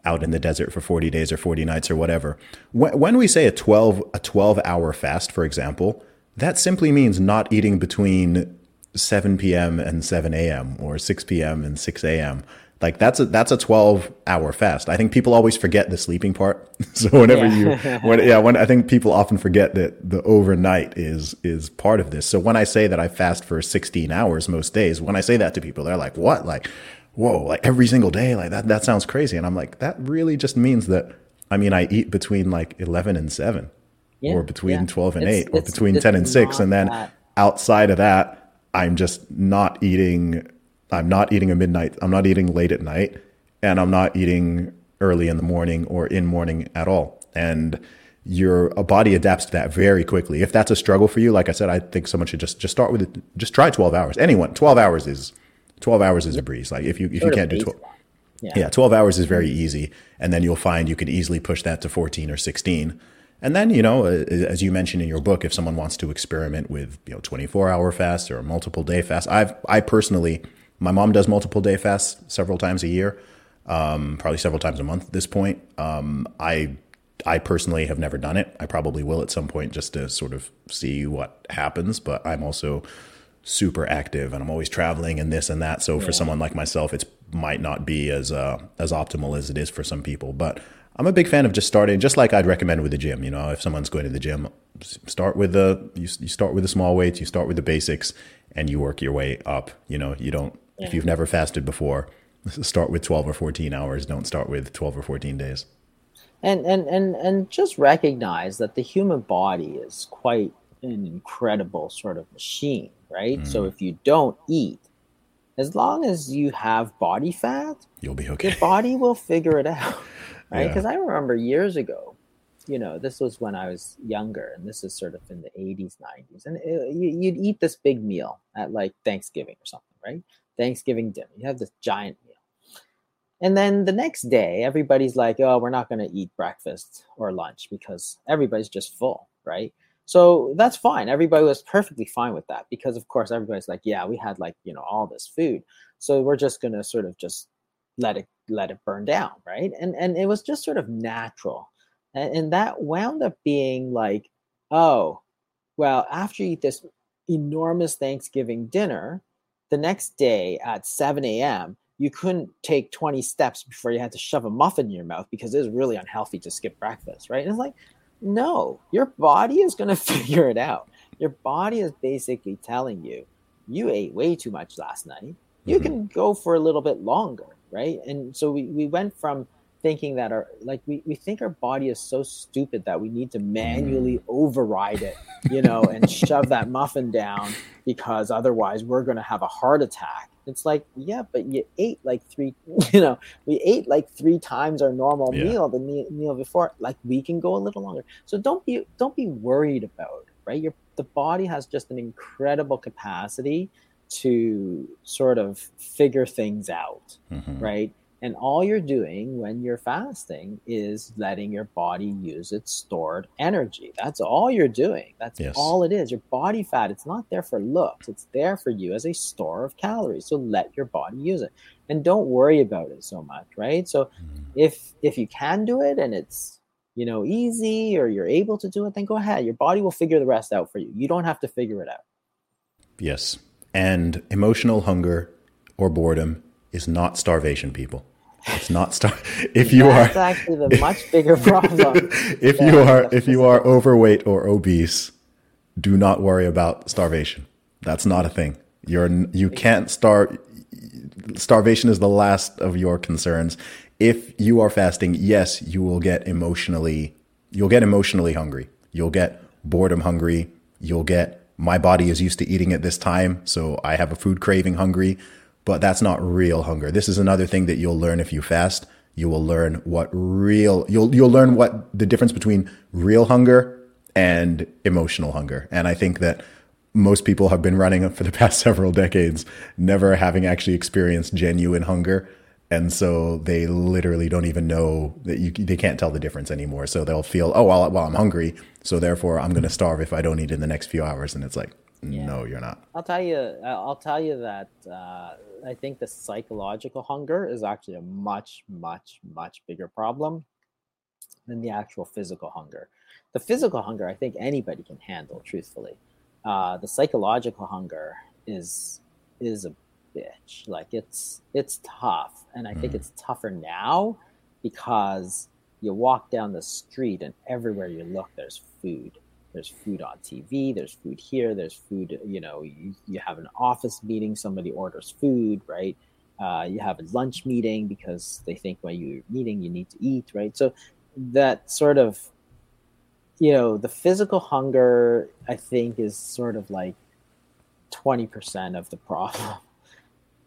out in the desert for 40 days or 40 nights or whatever. When, when we say a 12 a 12 hour fast, for example, that simply means not eating between 7 p.m. and 7 a.m. or 6 p.m. and 6 a.m. Like that's a that's a 12 hour fast. I think people always forget the sleeping part. [LAUGHS] so whenever yeah. you [LAUGHS] when yeah, when I think people often forget that the overnight is is part of this. So when I say that I fast for 16 hours most days, when I say that to people, they're like, "What?" Like, "Whoa, like every single day? Like that that sounds crazy." And I'm like, "That really just means that I mean, I eat between like 11 and 7 yeah, or between yeah. 12 and it's, 8 or between 10 and 6 and then that. outside of that I'm just not eating. I'm not eating a midnight. I'm not eating late at night, and I'm not eating early in the morning or in morning at all. And your body adapts to that very quickly. If that's a struggle for you, like I said, I think someone should just just start with it. Just try 12 hours. Anyone, 12 hours is 12 hours is a breeze. Like if you if you can't do 12 yeah. yeah, 12 hours is very easy and then you'll find you can easily push that to 14 or 16 and then, you know, as you mentioned in your book, if someone wants to experiment with, you know, 24 hour fasts or a multiple day fasts, I've, I personally, my mom does multiple day fasts several times a year, um, probably several times a month at this point. Um, I, I personally have never done it. I probably will at some point just to sort of see what happens, but I'm also super active and I'm always traveling and this and that. So yeah. for someone like myself, it might not be as, uh, as optimal as it is for some people, but I'm a big fan of just starting, just like I'd recommend with the gym. You know, if someone's going to the gym, start with the you, you start with the small weights, you start with the basics, and you work your way up. You know, you don't yeah. if you've never fasted before, [LAUGHS] start with 12 or 14 hours. Don't start with 12 or 14 days. And and and and just recognize that the human body is quite an incredible sort of machine, right? Mm. So if you don't eat, as long as you have body fat, you'll be okay. Your [LAUGHS] body will figure it out [LAUGHS] right? Because yeah. I remember years ago, you know, this was when I was younger, and this is sort of in the 80s, 90s, and it, you, you'd eat this big meal at like Thanksgiving or something, right? Thanksgiving dinner. You have this giant meal. And then the next day, everybody's like, oh, we're not going to eat breakfast or lunch because everybody's just full, right? So that's fine. Everybody was perfectly fine with that because, of course, everybody's like, yeah, we had like, you know, all this food. So we're just going to sort of just let it let it burn down right and and it was just sort of natural and, and that wound up being like oh well after you eat this enormous thanksgiving dinner the next day at 7 a.m you couldn't take 20 steps before you had to shove a muffin in your mouth because it was really unhealthy to skip breakfast right? And it's like no your body is going [LAUGHS] to figure it out. Your body is basically telling you you ate way too much last night. You mm-hmm. can go for a little bit longer right? And so we, we went from thinking that our like we, we think our body is so stupid that we need to manually mm. override it you know and [LAUGHS] shove that muffin down because otherwise we're going to have a heart attack it's like yeah but you ate like three [LAUGHS] you know we ate like three times our normal yeah. meal the meal before like we can go a little longer so don't be don't be worried about it right your the body has just an incredible capacity to sort of figure things out, mm-hmm. right? And all you're doing when you're fasting is letting your body use its stored energy. That's all you're doing. That's yes. all it is. Your body fat, it's not there for looks, it's there for you as a store of calories. So let your body use it. And don't worry about it so much, right? So mm-hmm. if if you can do it and it's you know easy or you're able to do it, then go ahead. Your body will figure the rest out for you. You don't have to figure it out. Yes. And emotional hunger or boredom is not starvation, people. It's not star. [LAUGHS] If you That's are actually the much bigger [LAUGHS] problem. [LAUGHS] if you are if you are overweight or obese, do not worry about starvation. That's not a thing. You're you can't starve. Starvation is the last of your concerns. If you are fasting, yes, you will get emotionally. You'll get emotionally hungry. You'll get boredom hungry You'll get my body is used to eating at this time, so I have a food craving hungry, but that's not real hunger. This is another thing that you'll learn if you fast. You will learn what real you'll you'll learn what the difference between real hunger and emotional hunger. And I think that most people have been running for the [LAUGHS] past several decades, never having actually experienced genuine hunger. And so they literally don't even know that you, they can't tell the difference anymore. So they'll feel, oh, well, well I'm hungry. So therefore I'm going to starve if I don't eat in the next few hours. And it's like, yeah. no, you're not. I'll tell you, I'll tell you that uh, I think the psychological hunger is actually a much, much, much bigger problem than the actual physical hunger. The physical hunger, I think anybody can handle, truthfully uh, the psychological hunger is is a bitch. Like it's it's tough, and I mm. think it's tougher now because you walk down the street and everywhere you look, there's food. There's food on TV. There's food here. There's food. You know, you, you have an office meeting. Somebody orders food, right? Uh, you have a lunch meeting because they think when you're meeting, you need to eat, right? So that sort of you know, the physical hunger, I think, is sort of like 20% of the problem. [LAUGHS]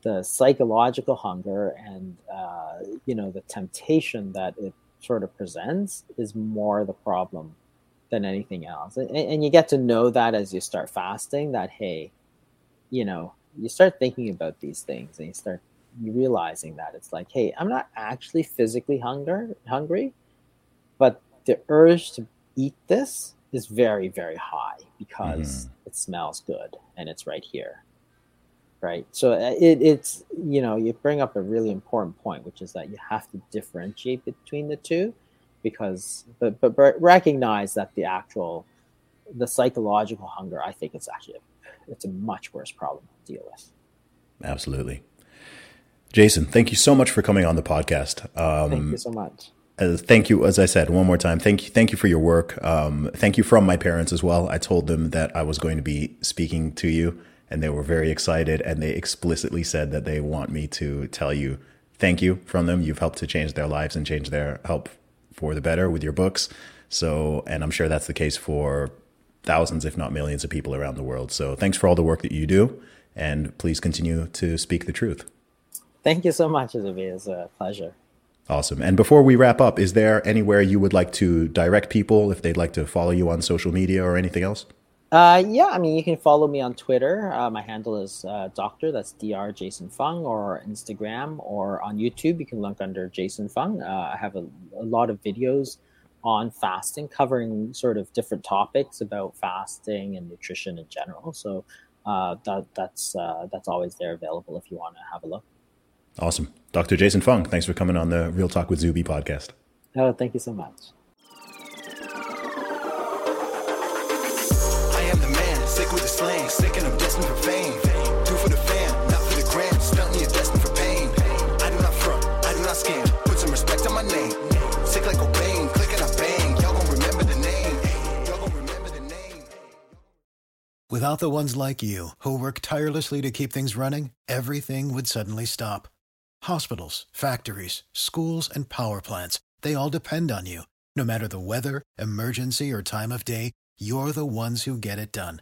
The psychological hunger and, uh, you know, the temptation that it sort of presents is more the problem than anything else. And, and you get to know that as you start fasting that, hey, you know, you start thinking about these things and you start realizing that it's like, hey, I'm not actually physically hunger hungry, but the urge to eat this is very very high because mm. it smells good and it's right here right so uh, it, it's you know you bring up a really important point which is that you have to differentiate between the two because but but, recognize that the actual the psychological hunger i think it's actually a, it's a much worse problem to deal with absolutely jason thank you so much for coming on the podcast um, thank you so much uh, thank you, as I said one more time. Thank you, thank you for your work. Um, thank you from my parents as well. I told them that I was going to be speaking to you, and they were very excited. And they explicitly said that they want me to tell you thank you from them. You've helped to change their lives and change their help for the better with your books. So, and I'm sure that's the case for thousands, if not millions, of people around the world. So, thanks for all the work that you do, and please continue to speak the truth. Thank you so much. It's a pleasure. Awesome. And before we wrap up, is there anywhere you would like to direct people if they'd like to follow you on social media or anything else? Uh, yeah, I mean, you can follow me on Twitter. Uh, my handle is uh, Doctor. That's Dr. Jason Fung, or Instagram, or on YouTube. You can look under Jason Fung. Uh, I have a, a, lot of videos on fasting, covering sort of different topics about fasting and nutrition in general. So uh, that that's uh, that's always there available if you want to have a look. Awesome. Dr. Jason Fung, thanks for coming on the Real Talk with Zuby podcast. Oh, thank you so much. Sick with the slang, sick and I'm destined for fame. Do for the fam, not for the gram, destined for pain. I do not front, I do not scam, put some respect on my name. Sick like click and I bang, y'all gon' remember the name. Y'all gon' remember the name. Without the ones like you, who work tirelessly to keep things running, everything would suddenly stop Hospitals, factories, schools, and power plants, they all depend on you. No matter the weather, emergency, or time of day, you're the ones who get it done.